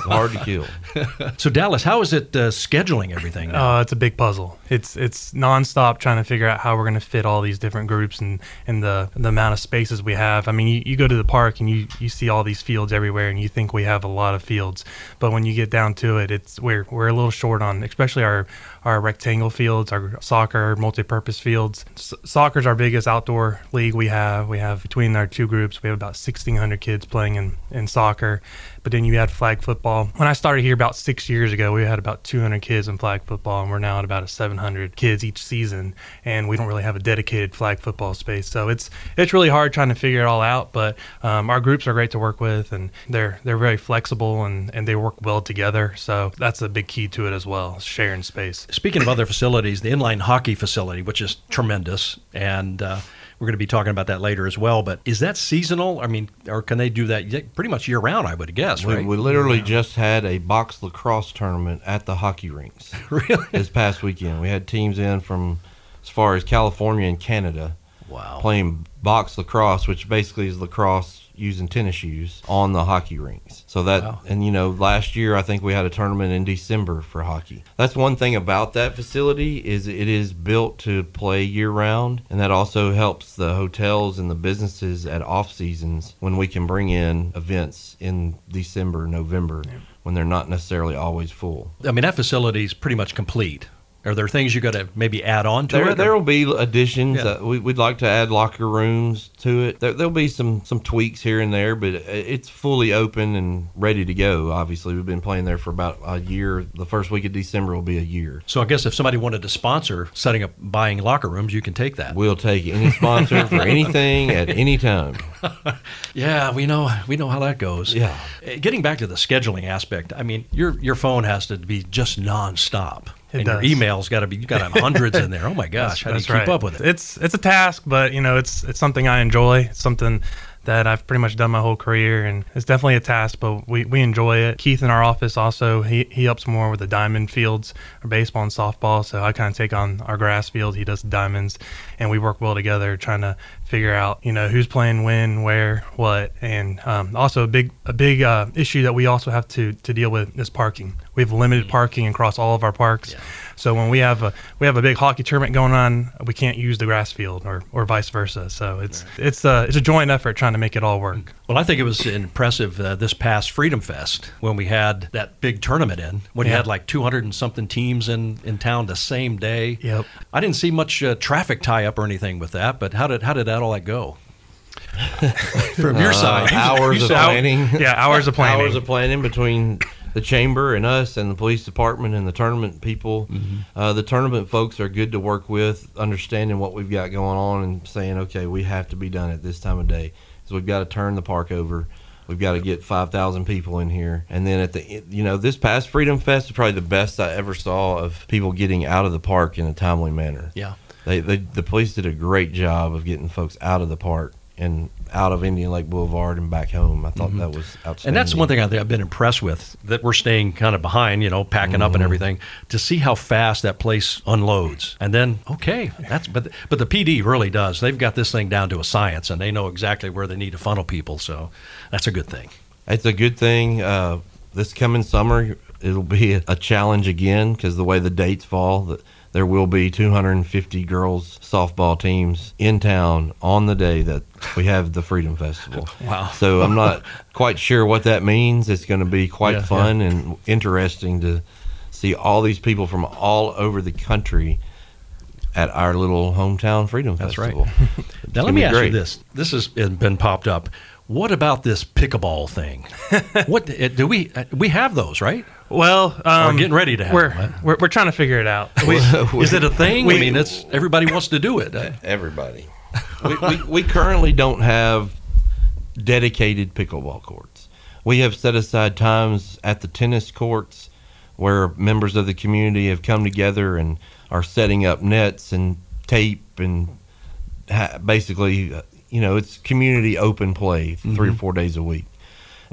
hard to kill. So Dallas, how is it uh, scheduling everything now? Uh, it's a big puzzle. It's it's nonstop trying to figure out how we're going to fit all these different groups and and the the amount of spaces we have. I mean, you, you go to the park and you you see all these fields everywhere, and you think we have a lot of fields, but when you get down to it, it's we're we're a little short on, especially our our rectangle fields, our soccer multi-purpose fields. S- soccer's our biggest outdoor league we have. We have between our two groups, we have about 1,600 kids playing in, in soccer. But then you add flag football. When I started here about six years ago, we had about 200 kids in flag football, and we're now at about a 700 kids each season. And we don't really have a dedicated flag football space, so it's it's really hard trying to figure it all out. But um, our groups are great to work with, and they're they're very flexible and, and they work well together. So that's a big key to it as well, sharing space. Speaking of other facilities, the inline hockey facility, which is tremendous, and uh, we're going to be talking about that later as well. But is that seasonal? I mean, or can they do that pretty much year round? I would guess, We, right? we literally just had a box lacrosse tournament at the hockey rinks really? this past weekend. We had teams in from as far as California and Canada Wow. playing box lacrosse, which basically is lacrosse using tennis shoes on the hockey rinks. So that, Wow. and you know, last year I think we had a tournament in December for hockey. That's one thing about that facility is it is built to play year round, and that also helps the hotels and the businesses at off seasons when we can bring in events in December, November. When they're not necessarily always full. I mean, that facility is pretty much complete. Are there things you got to maybe add on to There, it? there will be additions. Yeah. Uh, we, we'd like to add locker rooms to it. There, there'll be some some tweaks here and there, but it's fully open and ready to go. Obviously, we've been playing there for about a year. The first week of December will be a year. so I guess if somebody wanted to sponsor setting up buying locker rooms, you can take that. We'll take any sponsor for anything at any time. Yeah, we know we know how that goes. Yeah. Uh, Getting back to the scheduling aspect, I mean, your your phone has to be just nonstop. It and does. your emails got to be you got to have hundreds in there. Oh my gosh, how do you keep right. up with it? It's it's a task, but you know, it's it's something I enjoy. It's something that I've pretty much done my whole career, and it's definitely a task, but we, we enjoy it. Keith in our office also he, he helps more with the diamond fields, or baseball and softball. So I kind of take on our grass field. He does the diamonds, and we work well together, trying to figure out you know who's playing when, where, what, and um, also a big a big uh, issue that we also have to to deal with is parking. We have limited parking across all of our parks. So when we have a we have a big hockey tournament going on, we can't use the grass field, or, or vice versa. So it's it's a it's a joint effort trying to make it all work. Well, I think it was impressive uh, this past Freedom Fest when we had that big tournament in, when you had like 200 and something teams in, in town the same day. Yep. I didn't see much uh, traffic tie up or anything with that, but how did how did that all that go? From your Uh, side, hours You of said- planning. Yeah, hours of planning. hours of planning between the chamber and us and the police department and the tournament people. Mm-hmm. Uh, the tournament folks are good to work with, understanding what we've got going on and saying, okay, we have to be done at this time of day. So we've got to turn the park over. We've got to get 5,000 people in here. And then at the, you know, this past Freedom Fest is probably the best I ever saw of people getting out of the park in a timely manner. Yeah. They, they the police did a great job of getting folks out of the park and out of Indian Lake Boulevard and back home. I thought that was outstanding. Mm-hmm. And that's one thing I think I've been impressed with that we're staying kind of behind, you know, packing up and everything to see how fast that place unloads. And then, okay, that's but but the PD really does. They've got this thing down to a science, and they know exactly where they need to funnel people. So that's a good thing. It's a good thing. Uh, this coming summer, it'll be a, challenge again because the way the dates fall, that there will be 250 girls softball teams in town on the day that we have the Freedom Festival. Wow. So I'm not quite sure what that means. It's going to be quite Yeah, fun and interesting to see all these people from all over the country at our little hometown Freedom That's right. Festival. Now let me ask you this: This has been popped up. What about this pickleball thing? what uh, do we uh, we have those right? Well, um, I'm getting ready to have we're, them, huh? we're we're trying to figure it out. We, Is it a thing? I mean, it's everybody wants to do it. Uh, Everybody. we, we, we currently don't have dedicated pickleball courts. We have set aside times at the tennis courts where members of the community have come together and are setting up nets and tape and ha- basically, uh, you know, it's community open play 3 or mm-hmm. four days a week.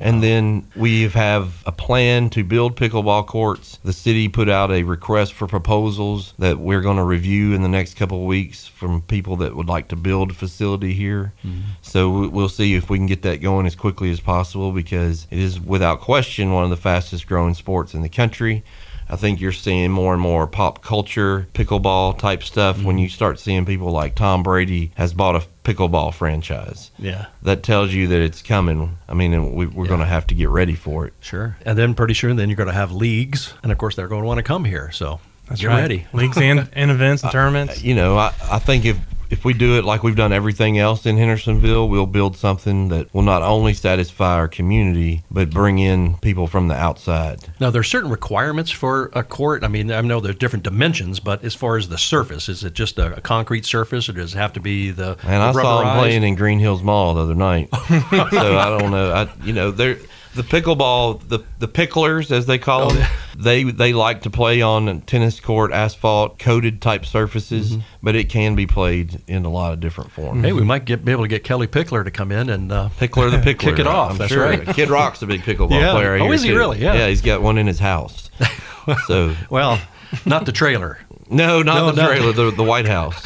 And then we have a plan to build pickleball courts. The city put out a request for proposals that we're going to review in the next couple of weeks from people that would like to build a facility here. Mm-hmm. So we'll see if we can get that going as quickly as possible because it is without question one of the fastest growing sports in the country. I think you're seeing more and more pop culture pickleball type stuff when Mm-hmm. you start seeing people like Tom Brady has bought a pickleball franchise. Yeah. That tells you that it's coming. I mean, we, we're going to have to get ready for it. Sure. And then pretty soon, then you're going to have leagues, and of course they're going to want to come here. So That's get right. ready. Leagues and, and events and tournaments. You know, I, I think if if we do it like we've done everything else in Hendersonville, we'll build something that will not only satisfy our community, but bring in people from the outside. Now, there are certain requirements for a court. I mean, I know there's different dimensions, but as far as the surface, is it just a, concrete surface, or does it have to be the? And I saw them playing in Green Hills Mall the other night. so I don't know. I you know they're the pickleball the the picklers as they call them. They they like to play on tennis court asphalt coated type surfaces, but it can be played in a lot of different forms. Hey, we might get be able to get Kellie Pickler to come in and uh, Pickler the pickler. Kick it off, I'm that's sure. right. Kid Rock's a big pickleball Yeah. player. Oh, here, is he too. really? Yeah. Yeah, he's got one in his house. so well, not the trailer. no, not No, the not- trailer, the, the White House.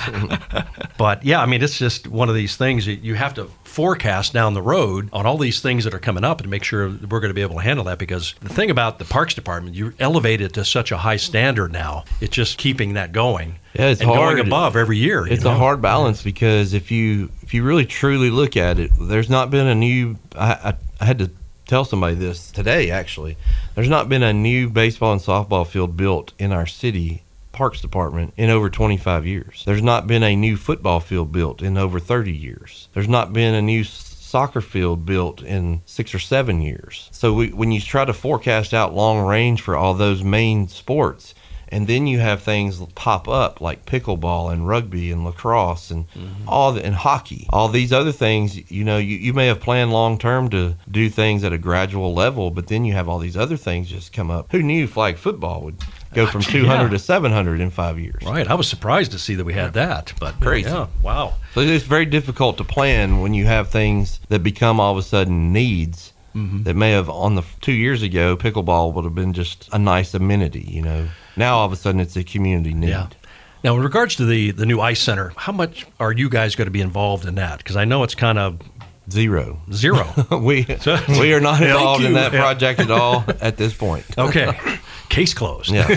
But yeah, I mean, it's just one of these things that you have to forecast down the road on all these things that are coming up and make sure that we're going to be able to handle that. Because the thing about the Parks Department, you elevate it to such a high standard now. It's just keeping that going. Yeah, it's and hard. going above every year. you It's know? a hard balance because if you if you really truly look at it, there's not been a new. I, I, I had to tell somebody this today. Actually, there's not been a new baseball and softball field built in our city parks department in over 25 years. There's not been a new football field built in over 30 years. There's not been a new soccer field built in six or seven years. So we, when you try to forecast out long range for all those main sports, and then you have things pop up like pickleball and rugby and lacrosse and mm-hmm. all the, and hockey. All these other things, you know, you, you may have planned long term to do things at a gradual level, but then you have all these other things just come up. Who knew flag football would go from 200 Yeah. to 700 in five years? Right. I was surprised to see that we had that. But Crazy. Yeah. Wow. So it's very difficult to plan when you have things that become all of a sudden needs. Mm-hmm. That may have on the two years ago, pickleball would have been just a nice amenity, you know. Now all of a sudden it's a community need. Yeah. Now, in regards to the the new ice center, how much are you guys going to be involved in that? Because I know it's kind of Zero. zero. we we are not involved in that project at all at this point. Okay. Case closed. Yeah.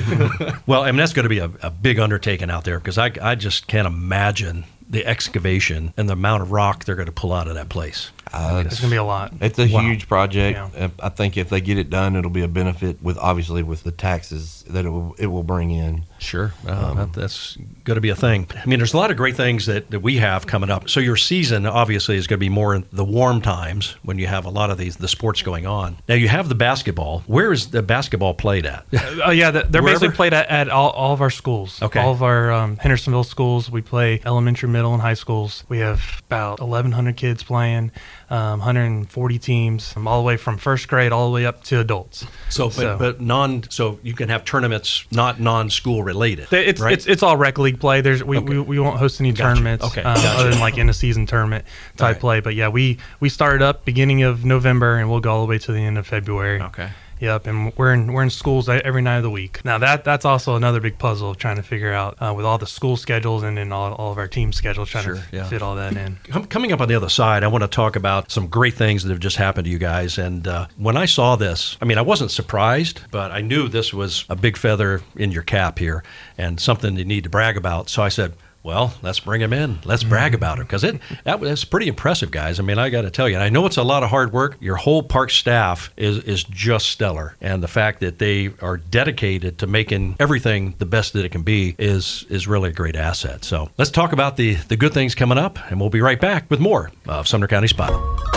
Well, I mean, that's going to be a, a big undertaking out there because I, I just can't imagine the excavation and the amount of rock they're going to pull out of that place. Uh, It's going to be a lot. It's a Wow. huge project. Yeah. Uh, I think if they get it done, it'll be a benefit with obviously with the taxes that it will, it will bring in. Sure. Uh, that, that's going to be a thing. I mean, there's a lot of great things that, that we have coming up. So your season obviously is going to be more in the warm times when you have a lot of these the sports going on. Now you have the basketball. Where is the basketball played at? Oh yeah, they're Wherever? basically played at, at all, all of our schools. Okay. All of our um, Hendersonville schools. We play elementary, middle, and high schools. We have about 1,100 kids playing, um, 140 teams, um, all the way from first grade all the way up to adults. So, but, but non. So you can have tournaments not non-school related. It's, right? it's it's all rec league play. There's we, we, we won't host any Gotcha. tournaments Okay. um, Gotcha. other than like in a season tournament type Right. play. But yeah, we we started up beginning of November and we'll go all the way to the end of February. okay. Yep, and we're in we're in schools every night of the week. Now that that's also another big puzzle of trying to figure out uh, with all the school schedules and then all, all of our team schedules trying Sure, to yeah. fit all that in. Coming up on the other side, I want to talk about some great things that have just happened to you guys. And uh, when I saw this, I mean, I wasn't surprised, but I knew this was a big feather in your cap here and something you need to brag about. So I said, well, let's bring him in. Let's hmm. brag about it because it that was pretty impressive, guys. I mean, I got to tell you, and I know it's a lot of hard work. Your whole park staff is is just stellar, and the fact that they are dedicated to making everything the best that it can be is is really a great asset. So let's talk about the the good things coming up, and we'll be right back with more of Sumner County Spotlight.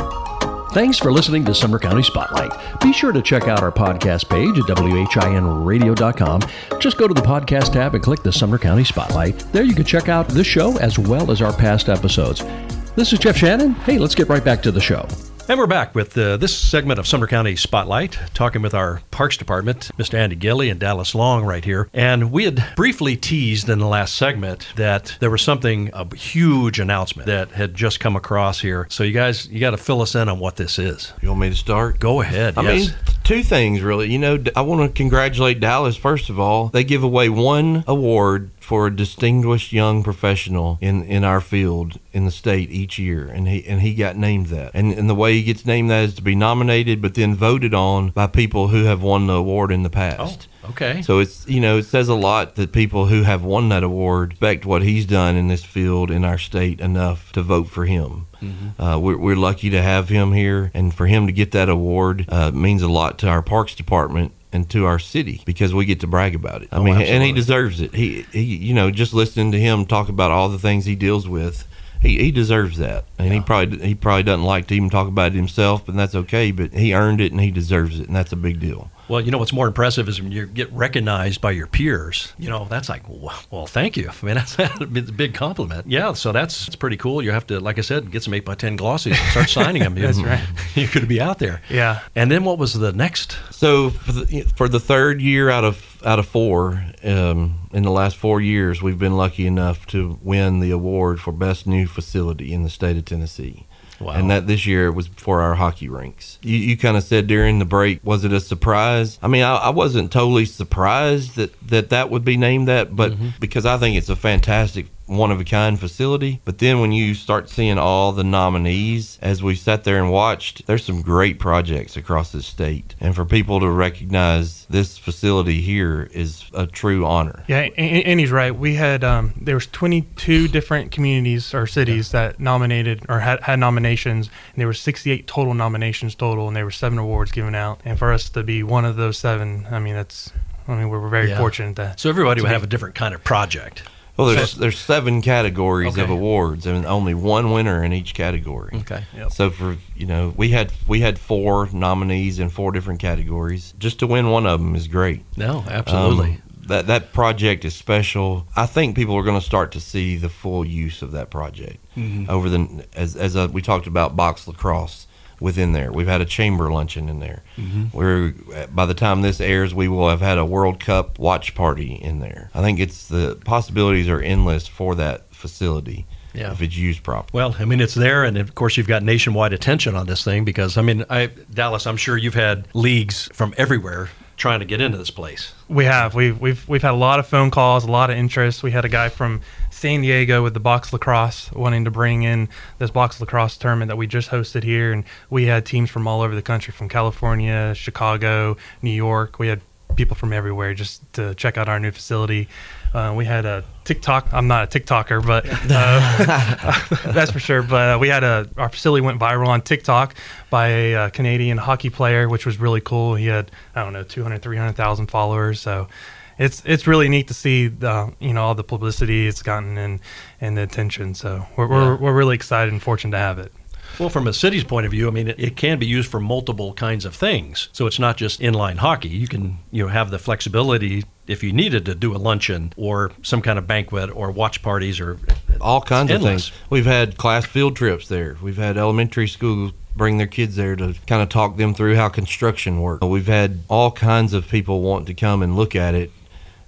Thanks for listening to Sumner County Spotlight. Be sure to check out our podcast page at WHINradio.com. Just go to the podcast tab and click the Sumner County Spotlight. There you can check out this show as well as our past episodes. This is Jeff Shannon. Hey, let's get right back to the show. And we're back with uh, this segment of Sumner County Spotlight, talking with our Parks Department, Mr. Andy Gilly and Dallas Long right here. And we had briefly teased in the last segment that there was something, a huge announcement that had just come across here. So you guys, you got to fill us in on what this is. You want me to start? Go ahead. I yes. mean, two things really. You know, I want to congratulate Dallas first of all. They give away one award for a distinguished young professional in, in our field in the state each year, and he and he got named that. And and the way he gets named that is to be nominated, but then voted on by people who have won the award in the past. Oh, okay. So it's you know it says a lot that people who have won that award respect what he's done in this field in our state enough to vote for him. Mm-hmm. Uh, we're, we're lucky to have him here, and for him to get that award uh, means a lot to our parks department and to our city because we get to brag about it. I Oh, mean, and he deserves it. He, he, you know, just listening to him talk about all the things he deals with. He, he deserves that, and he probably he probably doesn't like to even talk about it himself, but that's okay. But he earned it, and he deserves it, and that's a big deal. Well, you know what's more impressive is when you get recognized by your peers. You know, that's like, well, well, thank you. I mean, that's a big compliment. Yeah, so that's, that's pretty cool. You have to, like I said, get some 8 by 10 glossies and start signing them. That's right. You're going to be out there. Yeah. And then what was the next? So for the, for the third year out of out of four um, in the last four years, we've been lucky enough to win the award for best new facility in the state of Tennessee. Wow. And that this year was for our hockey rinks. You, you kind of said during the break, was it a surprise? I mean, I, I wasn't totally surprised that, that that would be named that, but mm-hmm. because I think it's a fantastic one of a kind facility. But then when you start seeing all the nominees, as we sat there and watched, there's some great projects across the state. And for people to recognize this facility here is a true honor. Yeah, and, and he's right. We had um, there was 22 different communities or cities that nominated or had, had nominations, and there were 68 total nominations total, and there were seven awards given out. And for us to be one of those seven, I mean that's, I mean we're, we're very Yeah. fortunate that. So everybody would be- have a different kind of project. Well, there's there's seven categories of awards and only one winner in each category. Okay. Yep. So for you know, we had we had four nominees in four different categories. Just to win one of them is great. No, absolutely. Um, that that project is special. I think people are going to start to see the full use of that project Mm-hmm. over the as as uh, we talked about box lacrosse within there. We've had a chamber luncheon in there. Mm-hmm. We're by the time this airs, we will have had a World Cup watch party in there. I think it's the possibilities are endless for that facility Yeah. if it's used properly. Well, I mean, it's there, and of course, you've got nationwide attention on this thing because, I mean, I, Dallas, I'm sure you've had leagues from everywhere trying to get into this place. We have. We've we've we've had a lot of phone calls, a lot of interest. We had a guy from San Diego with the box lacrosse wanting to bring in this box lacrosse tournament that we just hosted here, and we had teams from all over the country, from California, Chicago, New York. We had people from everywhere just to check out our new facility. Uh, we had a TikTok. I'm not a TikToker, but uh, that's for sure. But uh, we had a our facility went viral on TikTok by a uh, Canadian hockey player, which was really cool. He had I don't know 200, 300,000 followers. So it's it's really neat to see the you know all the publicity it's gotten and and the attention. So we're we're, we're really excited and fortunate to have it. Well, from a city's point of view, I mean, it, it can be used for multiple kinds of things. So it's not just inline hockey. You can, you know, have the flexibility if you needed to do a luncheon or some kind of banquet or watch parties or all kinds of things. We've had class field trips there. We've had elementary schools bring their kids there to kind of talk them through how construction works. We've had all kinds of people want to come and look at it.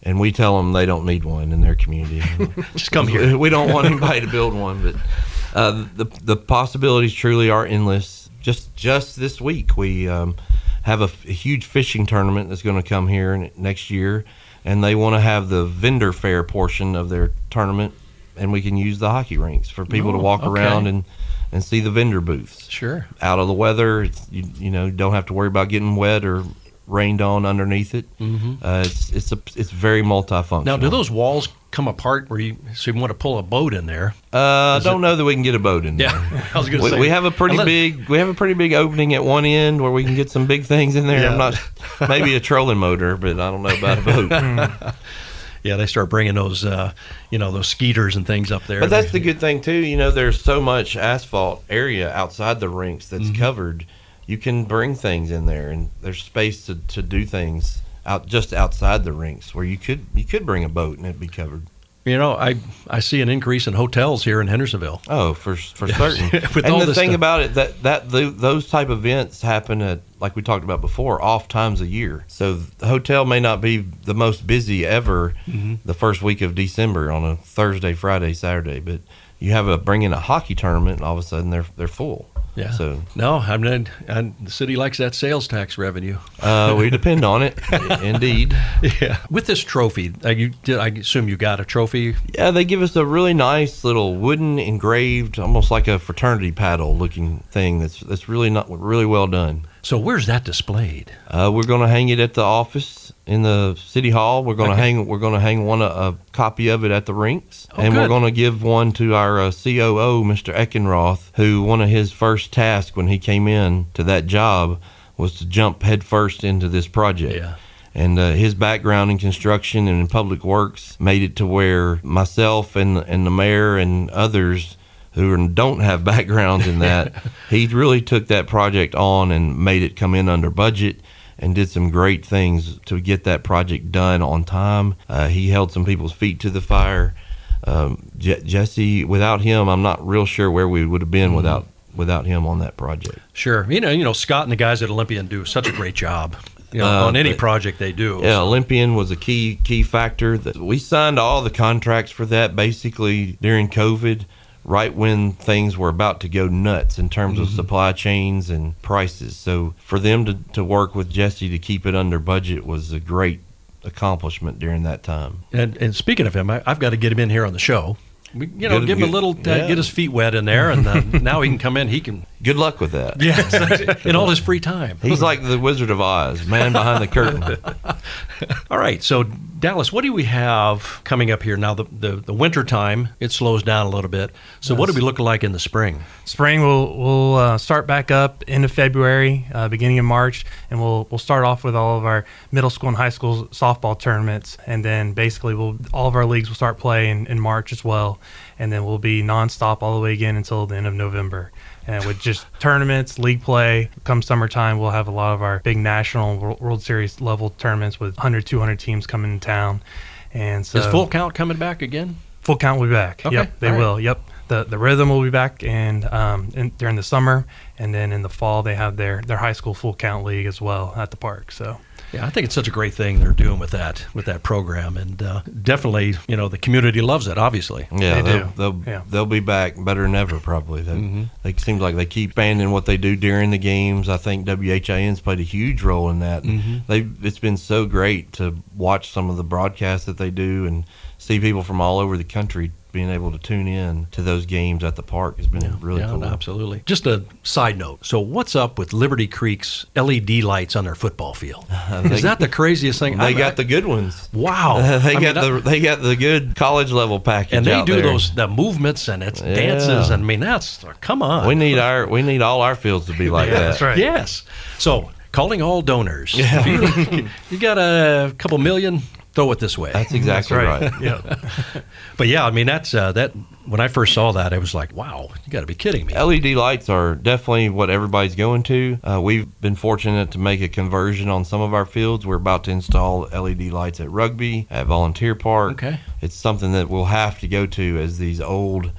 And we tell them they don't need one in their community. Just come here. We don't want anybody to build one, but uh, the the possibilities truly are endless. Just just this week, we um, have a huge fishing tournament that's going to come here next year, and they want to have the vendor fair portion of their tournament, and we can use the hockey rinks for people to Oh, walk okay. around and and see the vendor booths. Sure. Out of the weather, it's, you you know don't have to worry about getting wet or rained on underneath it. Mm-hmm. Uh, it's it's a it's very multifunctional. Now, do those walls come apart where you so you want to pull a boat in there? Uh, I don't know that we can get a boat in there. Yeah, I was going to We, say we have a pretty unless- big we have a pretty big opening at one end where we can get some big things in there. Yeah. I'm not maybe a trolling motor, but I don't know about a boat. Yeah, they start bringing those, uh, you know, those skeeters and things up there. but that's the good thing too. You know, there's so much asphalt area outside the rinks that's Mm-hmm. covered. You can bring things in there, and there's space to, to do things out just outside the rinks where you could you could bring a boat and it'd be covered. You know, I I see an increase in hotels here in Hendersonville. Oh, for for certain. And the thing stuff. about it that that the, those type of events happen at like we talked about before, off times a year. So the hotel may not be the most busy ever Mm-hmm. the first week of December on a Thursday, Friday, Saturday, but you have a bring in a hockey tournament, and all of a sudden they're they're full. Yeah. So no, I mean, and the city likes that sales tax revenue. uh, we depend on it, indeed. Yeah. With this trophy, uh, you did, I assume you got a trophy. Yeah, they give us a really nice little wooden engraved, almost like a fraternity paddle looking thing. That's that's really not really well done. So where's that displayed? Uh, we're going to hang it at the office in the city hall. We're going to Okay. hang we're going to hang one a, a copy of it at the rinks, Oh, and we're going to give one to our uh, COO, Mr. Eckenroth, who one of his first tasks when he came in to that job was to jump headfirst into this project. Yeah. And uh, his background in construction and in public works made it to where myself and and the mayor and others who don't have backgrounds in that, he really took that project on and made it come in under budget and did some great things to get that project done on time. Uh, he held some people's feet to the fire. Um, Je- Jesse, without him, I'm not real sure where we would have been without without him on that project. Sure. You know, you know, Scott and the guys at Olympian do such a great job. You know, Uh, on any but- project they do. Yeah, Olympian was a key key factor. That we signed all the contracts for that basically during COVID, right when things were about to go nuts in terms of supply chains and prices. So for them to, to work with Jesse to keep it under budget was a great accomplishment during that time. And, and speaking of him, I, I've got to get him in here on the show. We, you know, Good- give him a little, uh, yeah. get his feet wet in there, and uh, now he can come in. He can, Good luck with that. yeah, in all his free time. He's like the Wizard of Oz, man behind the curtain. All right, so Dallas, what do we have coming up here now? The the, the winter time it slows down a little bit. So what do we look like in the spring? Spring will will uh, start back up end of February, uh, beginning of March, and we'll we'll start off with all of our middle school and high school softball tournaments, and then basically we'll all of our leagues will start playing in March as well, and then we'll be nonstop all the way again until the end of November. And with just tournaments, league play, come summertime, we'll have a lot of our big national World Series level tournaments with 100, 200 teams coming in town. And so Is full count coming back again? Full count will be back. Okay, Yep, they right. will. Yep. The the rhythm will be back and um in, during the summer and then in the fall they have their their high school full count league as well at the park. So Yeah, I think it's such a great thing they're doing with that with that program, and uh, definitely, you know, the community loves it. Obviously, Yeah, They they'll, do. they'll Yeah. they'll be back better than ever. Probably. They, Mm-hmm. they seem like they keep expanding what they do during the games. I think WHIN's played a huge role in that. Mm-hmm. They it's been so great to watch some of the broadcasts that they do and see people from all over the country being able to tune in to those games at the park has been really yeah, cool. absolutely. Just a side note. So, what's up with Liberty Creek's LED lights on their football field? Is that the craziest thing? They I- got the good ones. wow. they I got mean, the they got the good college level package. and they out do there. those the movements and it's Yeah. dances. And I mean, that's come on. We need our we need all our fields to be like Yeah, that. that's right. Yes. So, calling all donors. If you, you got a couple million, throw it this way. That's exactly right. yeah. But yeah, I mean, that's uh, that. When I first saw that, I was like, "Wow, you got to be kidding me!" LED lights are definitely what everybody's going to. Uh, we've been fortunate to make a conversion on some of our fields. We're about to install LED lights at Rugby, at Volunteer Park. Okay. It's something that we'll have to go to as these old,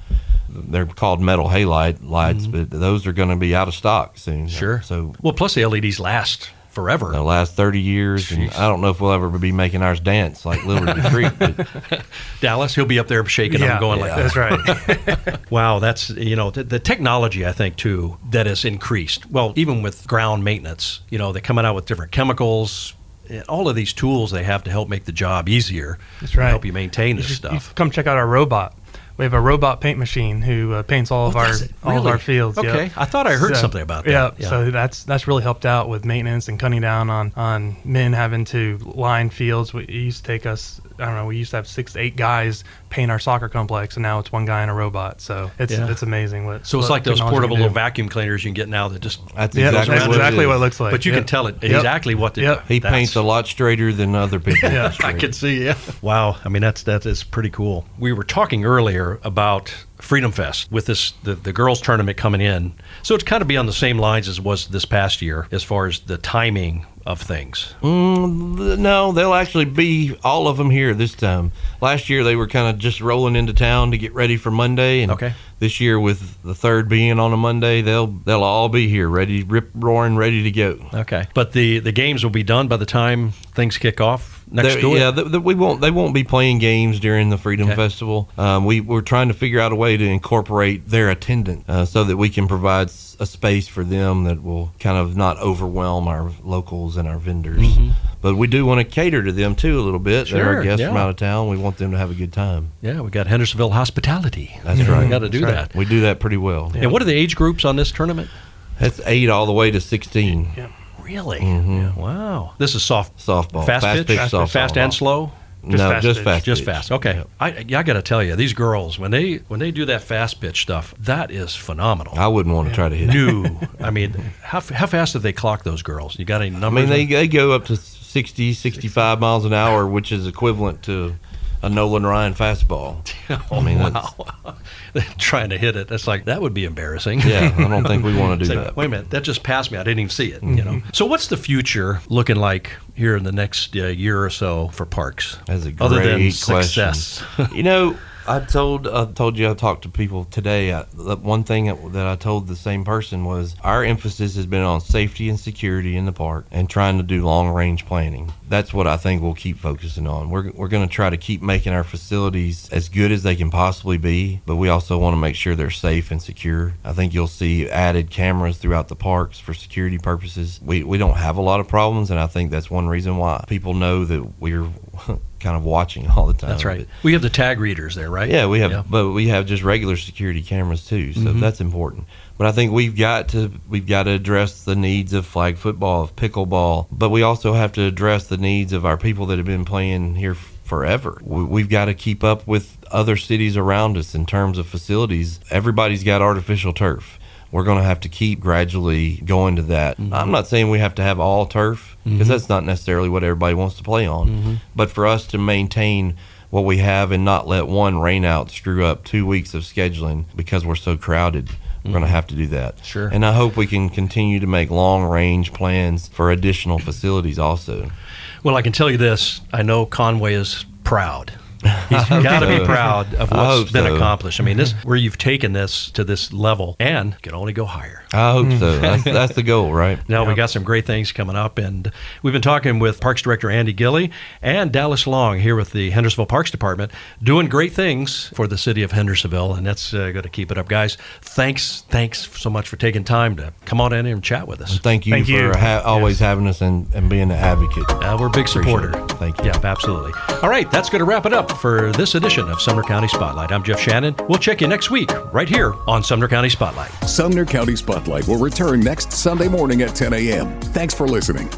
they're called metal halide lights, but those are going to be out of stock soon. Mm-hmm. Sure. So Well, plus the LEDs last forever. the last 30 years, and I don't know if we'll ever be making ours dance like Liberty Creek, but Dallas, he'll be up there shaking them, going like that's that. right. Wow, that's you know the, the technology I think too that has increased. Well, even with ground maintenance, you know they're coming out with different chemicals. Eh, all of these tools they have to help make the job easier. That's right. Help you maintain this You stuff. come check out our robot. We have a robot paint machine who uh, paints all of Oh, our does it? all of our fields. yep. Okay. I thought I heard So- something about that. Yeah, Yeah. so that's that's really helped out with maintenance and cutting down on on men having to line fields. We, it used to take us I don't know. We used to have six to eight guys paint our soccer complex, and now it's one guy and a robot. So it's Yeah. it's amazing what. So it's what like those portable little vacuum cleaners you can get now that just. that's Yeah, exactly, that's what, exactly it what is. it looks like. But you Yep. can tell it Yep. exactly what. The, Yep. He that's- paints a lot straighter than other people. Yeah. I can see, yeah. Wow, I mean that's that is pretty cool. We were talking earlier about Freedom Fest with this the, the girls tournament coming in, so it's kind of be on the same lines as was this past year as far as the timing of things. Mm, no, they'll actually be all of them here this time. Last year they were kind of just rolling into town to get ready for Monday, and Okay. this year with the third being on a Monday, they'll they'll all be here, ready, rip roaring, ready to go. Okay, but the the games will be done by the time things kick off next They're- door. Yeah, th- th- we won't. They won't be playing games during the Freedom Okay. Festival. Um, we we're trying to figure out a way to incorporate their attendance uh, so that we can provide a space for them that will kind of not overwhelm our locals and our vendors. But we do want to cater to them too a little bit. Sure, They're Mm-hmm. Our guests from out of town. We want them to have a good time. Yeah, we got Hendersonville hospitality. That's You right. We got to do That's that. We do that pretty well. And what are the age groups on this tournament? That's eight all the way to sixteen. Yeah. Really? Mm-hmm. Yeah, wow. This is soft Softball, fast, pitch, pitch softball. fast and slow. Just no, fast just pitch. fast. Just pitch. fast. Okay. Yep. I I got to tell you, these girls when they when they do that fast pitch stuff, that is phenomenal. I wouldn't want to try to hit. it. New. I mean, how how fast do they clock those girls? You got any numbers? I mean, they, they go up to 60, 65 miles an hour, which is equivalent to a Nolan Ryan fastball. I mean, wow. Trying to hit it. That's like that would be embarrassing. yeah, I don't think we want to do like, that. Wait a minute, that just passed me. I didn't even see it. You Mm-hmm. know. So, what's the future looking like here in the next uh, year or so for parks? That's a great other than question. success. you know, I told I told you I talked to people today. I, one thing that, that I told the same person was our emphasis has been on safety and security in the park and trying to do long range planning. That's what I think we'll keep focusing on. We're we're going to try to keep making our facilities as good as they can possibly be, but we also want to make sure they're safe and secure. I think you'll see added cameras throughout the parks for security purposes. We we don't have a lot of problems, and I think that's one reason why people know that we're kind of watching all the time. That's right. We have the tag readers there, right? Yeah, we have, Yeah. Mm-hmm. but we have just regular security cameras too, so that's important. But I think we've got to we've got to address the needs of flag football, of pickleball, but we also have to address the needs of our people that have been playing here forever. We- We've got to keep up with other cities around us in terms of facilities. Everybody's got artificial turf. We're going to have to keep gradually going to that. Mm-hmm. I'm not saying we have to have all turf because that's not necessarily what everybody wants to play on. Mm-hmm. But for us to maintain what we have and not let one rain out screw up two weeks of scheduling because we're so crowded. We're going to have to do that. Mm-hmm. Sure. And I hope we can continue to make long range plans for additional facilities also. Well, I can tell you this. I know Conway is proud. He's got to be proud of what's been so. accomplished. I mean, this where you've taken this to this level and can only go higher. I hope so. That's, that's the goal, right? Now we got some great things coming up, and we've been talking with Parks Director Andy Gilly and Dallas Long here with the Hendersonville Parks Department, doing great things for the city of Hendersonville, and that's uh, going to keep it up, guys. Thanks, thanks so much for taking time to come on in and chat with us. Thank you Thank for you. Ha- always having us and, and being an advocate. Uh, we're a big Appreciate supporter. it. Thank you. Yeah, absolutely. All right, that's going to wrap it up for this edition of Sumner County Spotlight. I'm Jeff Shannon. We'll check you next week right here on Sumner County Spotlight. Sumner County Spotlight will return next Sunday morning at 10 a.m. Thanks for listening.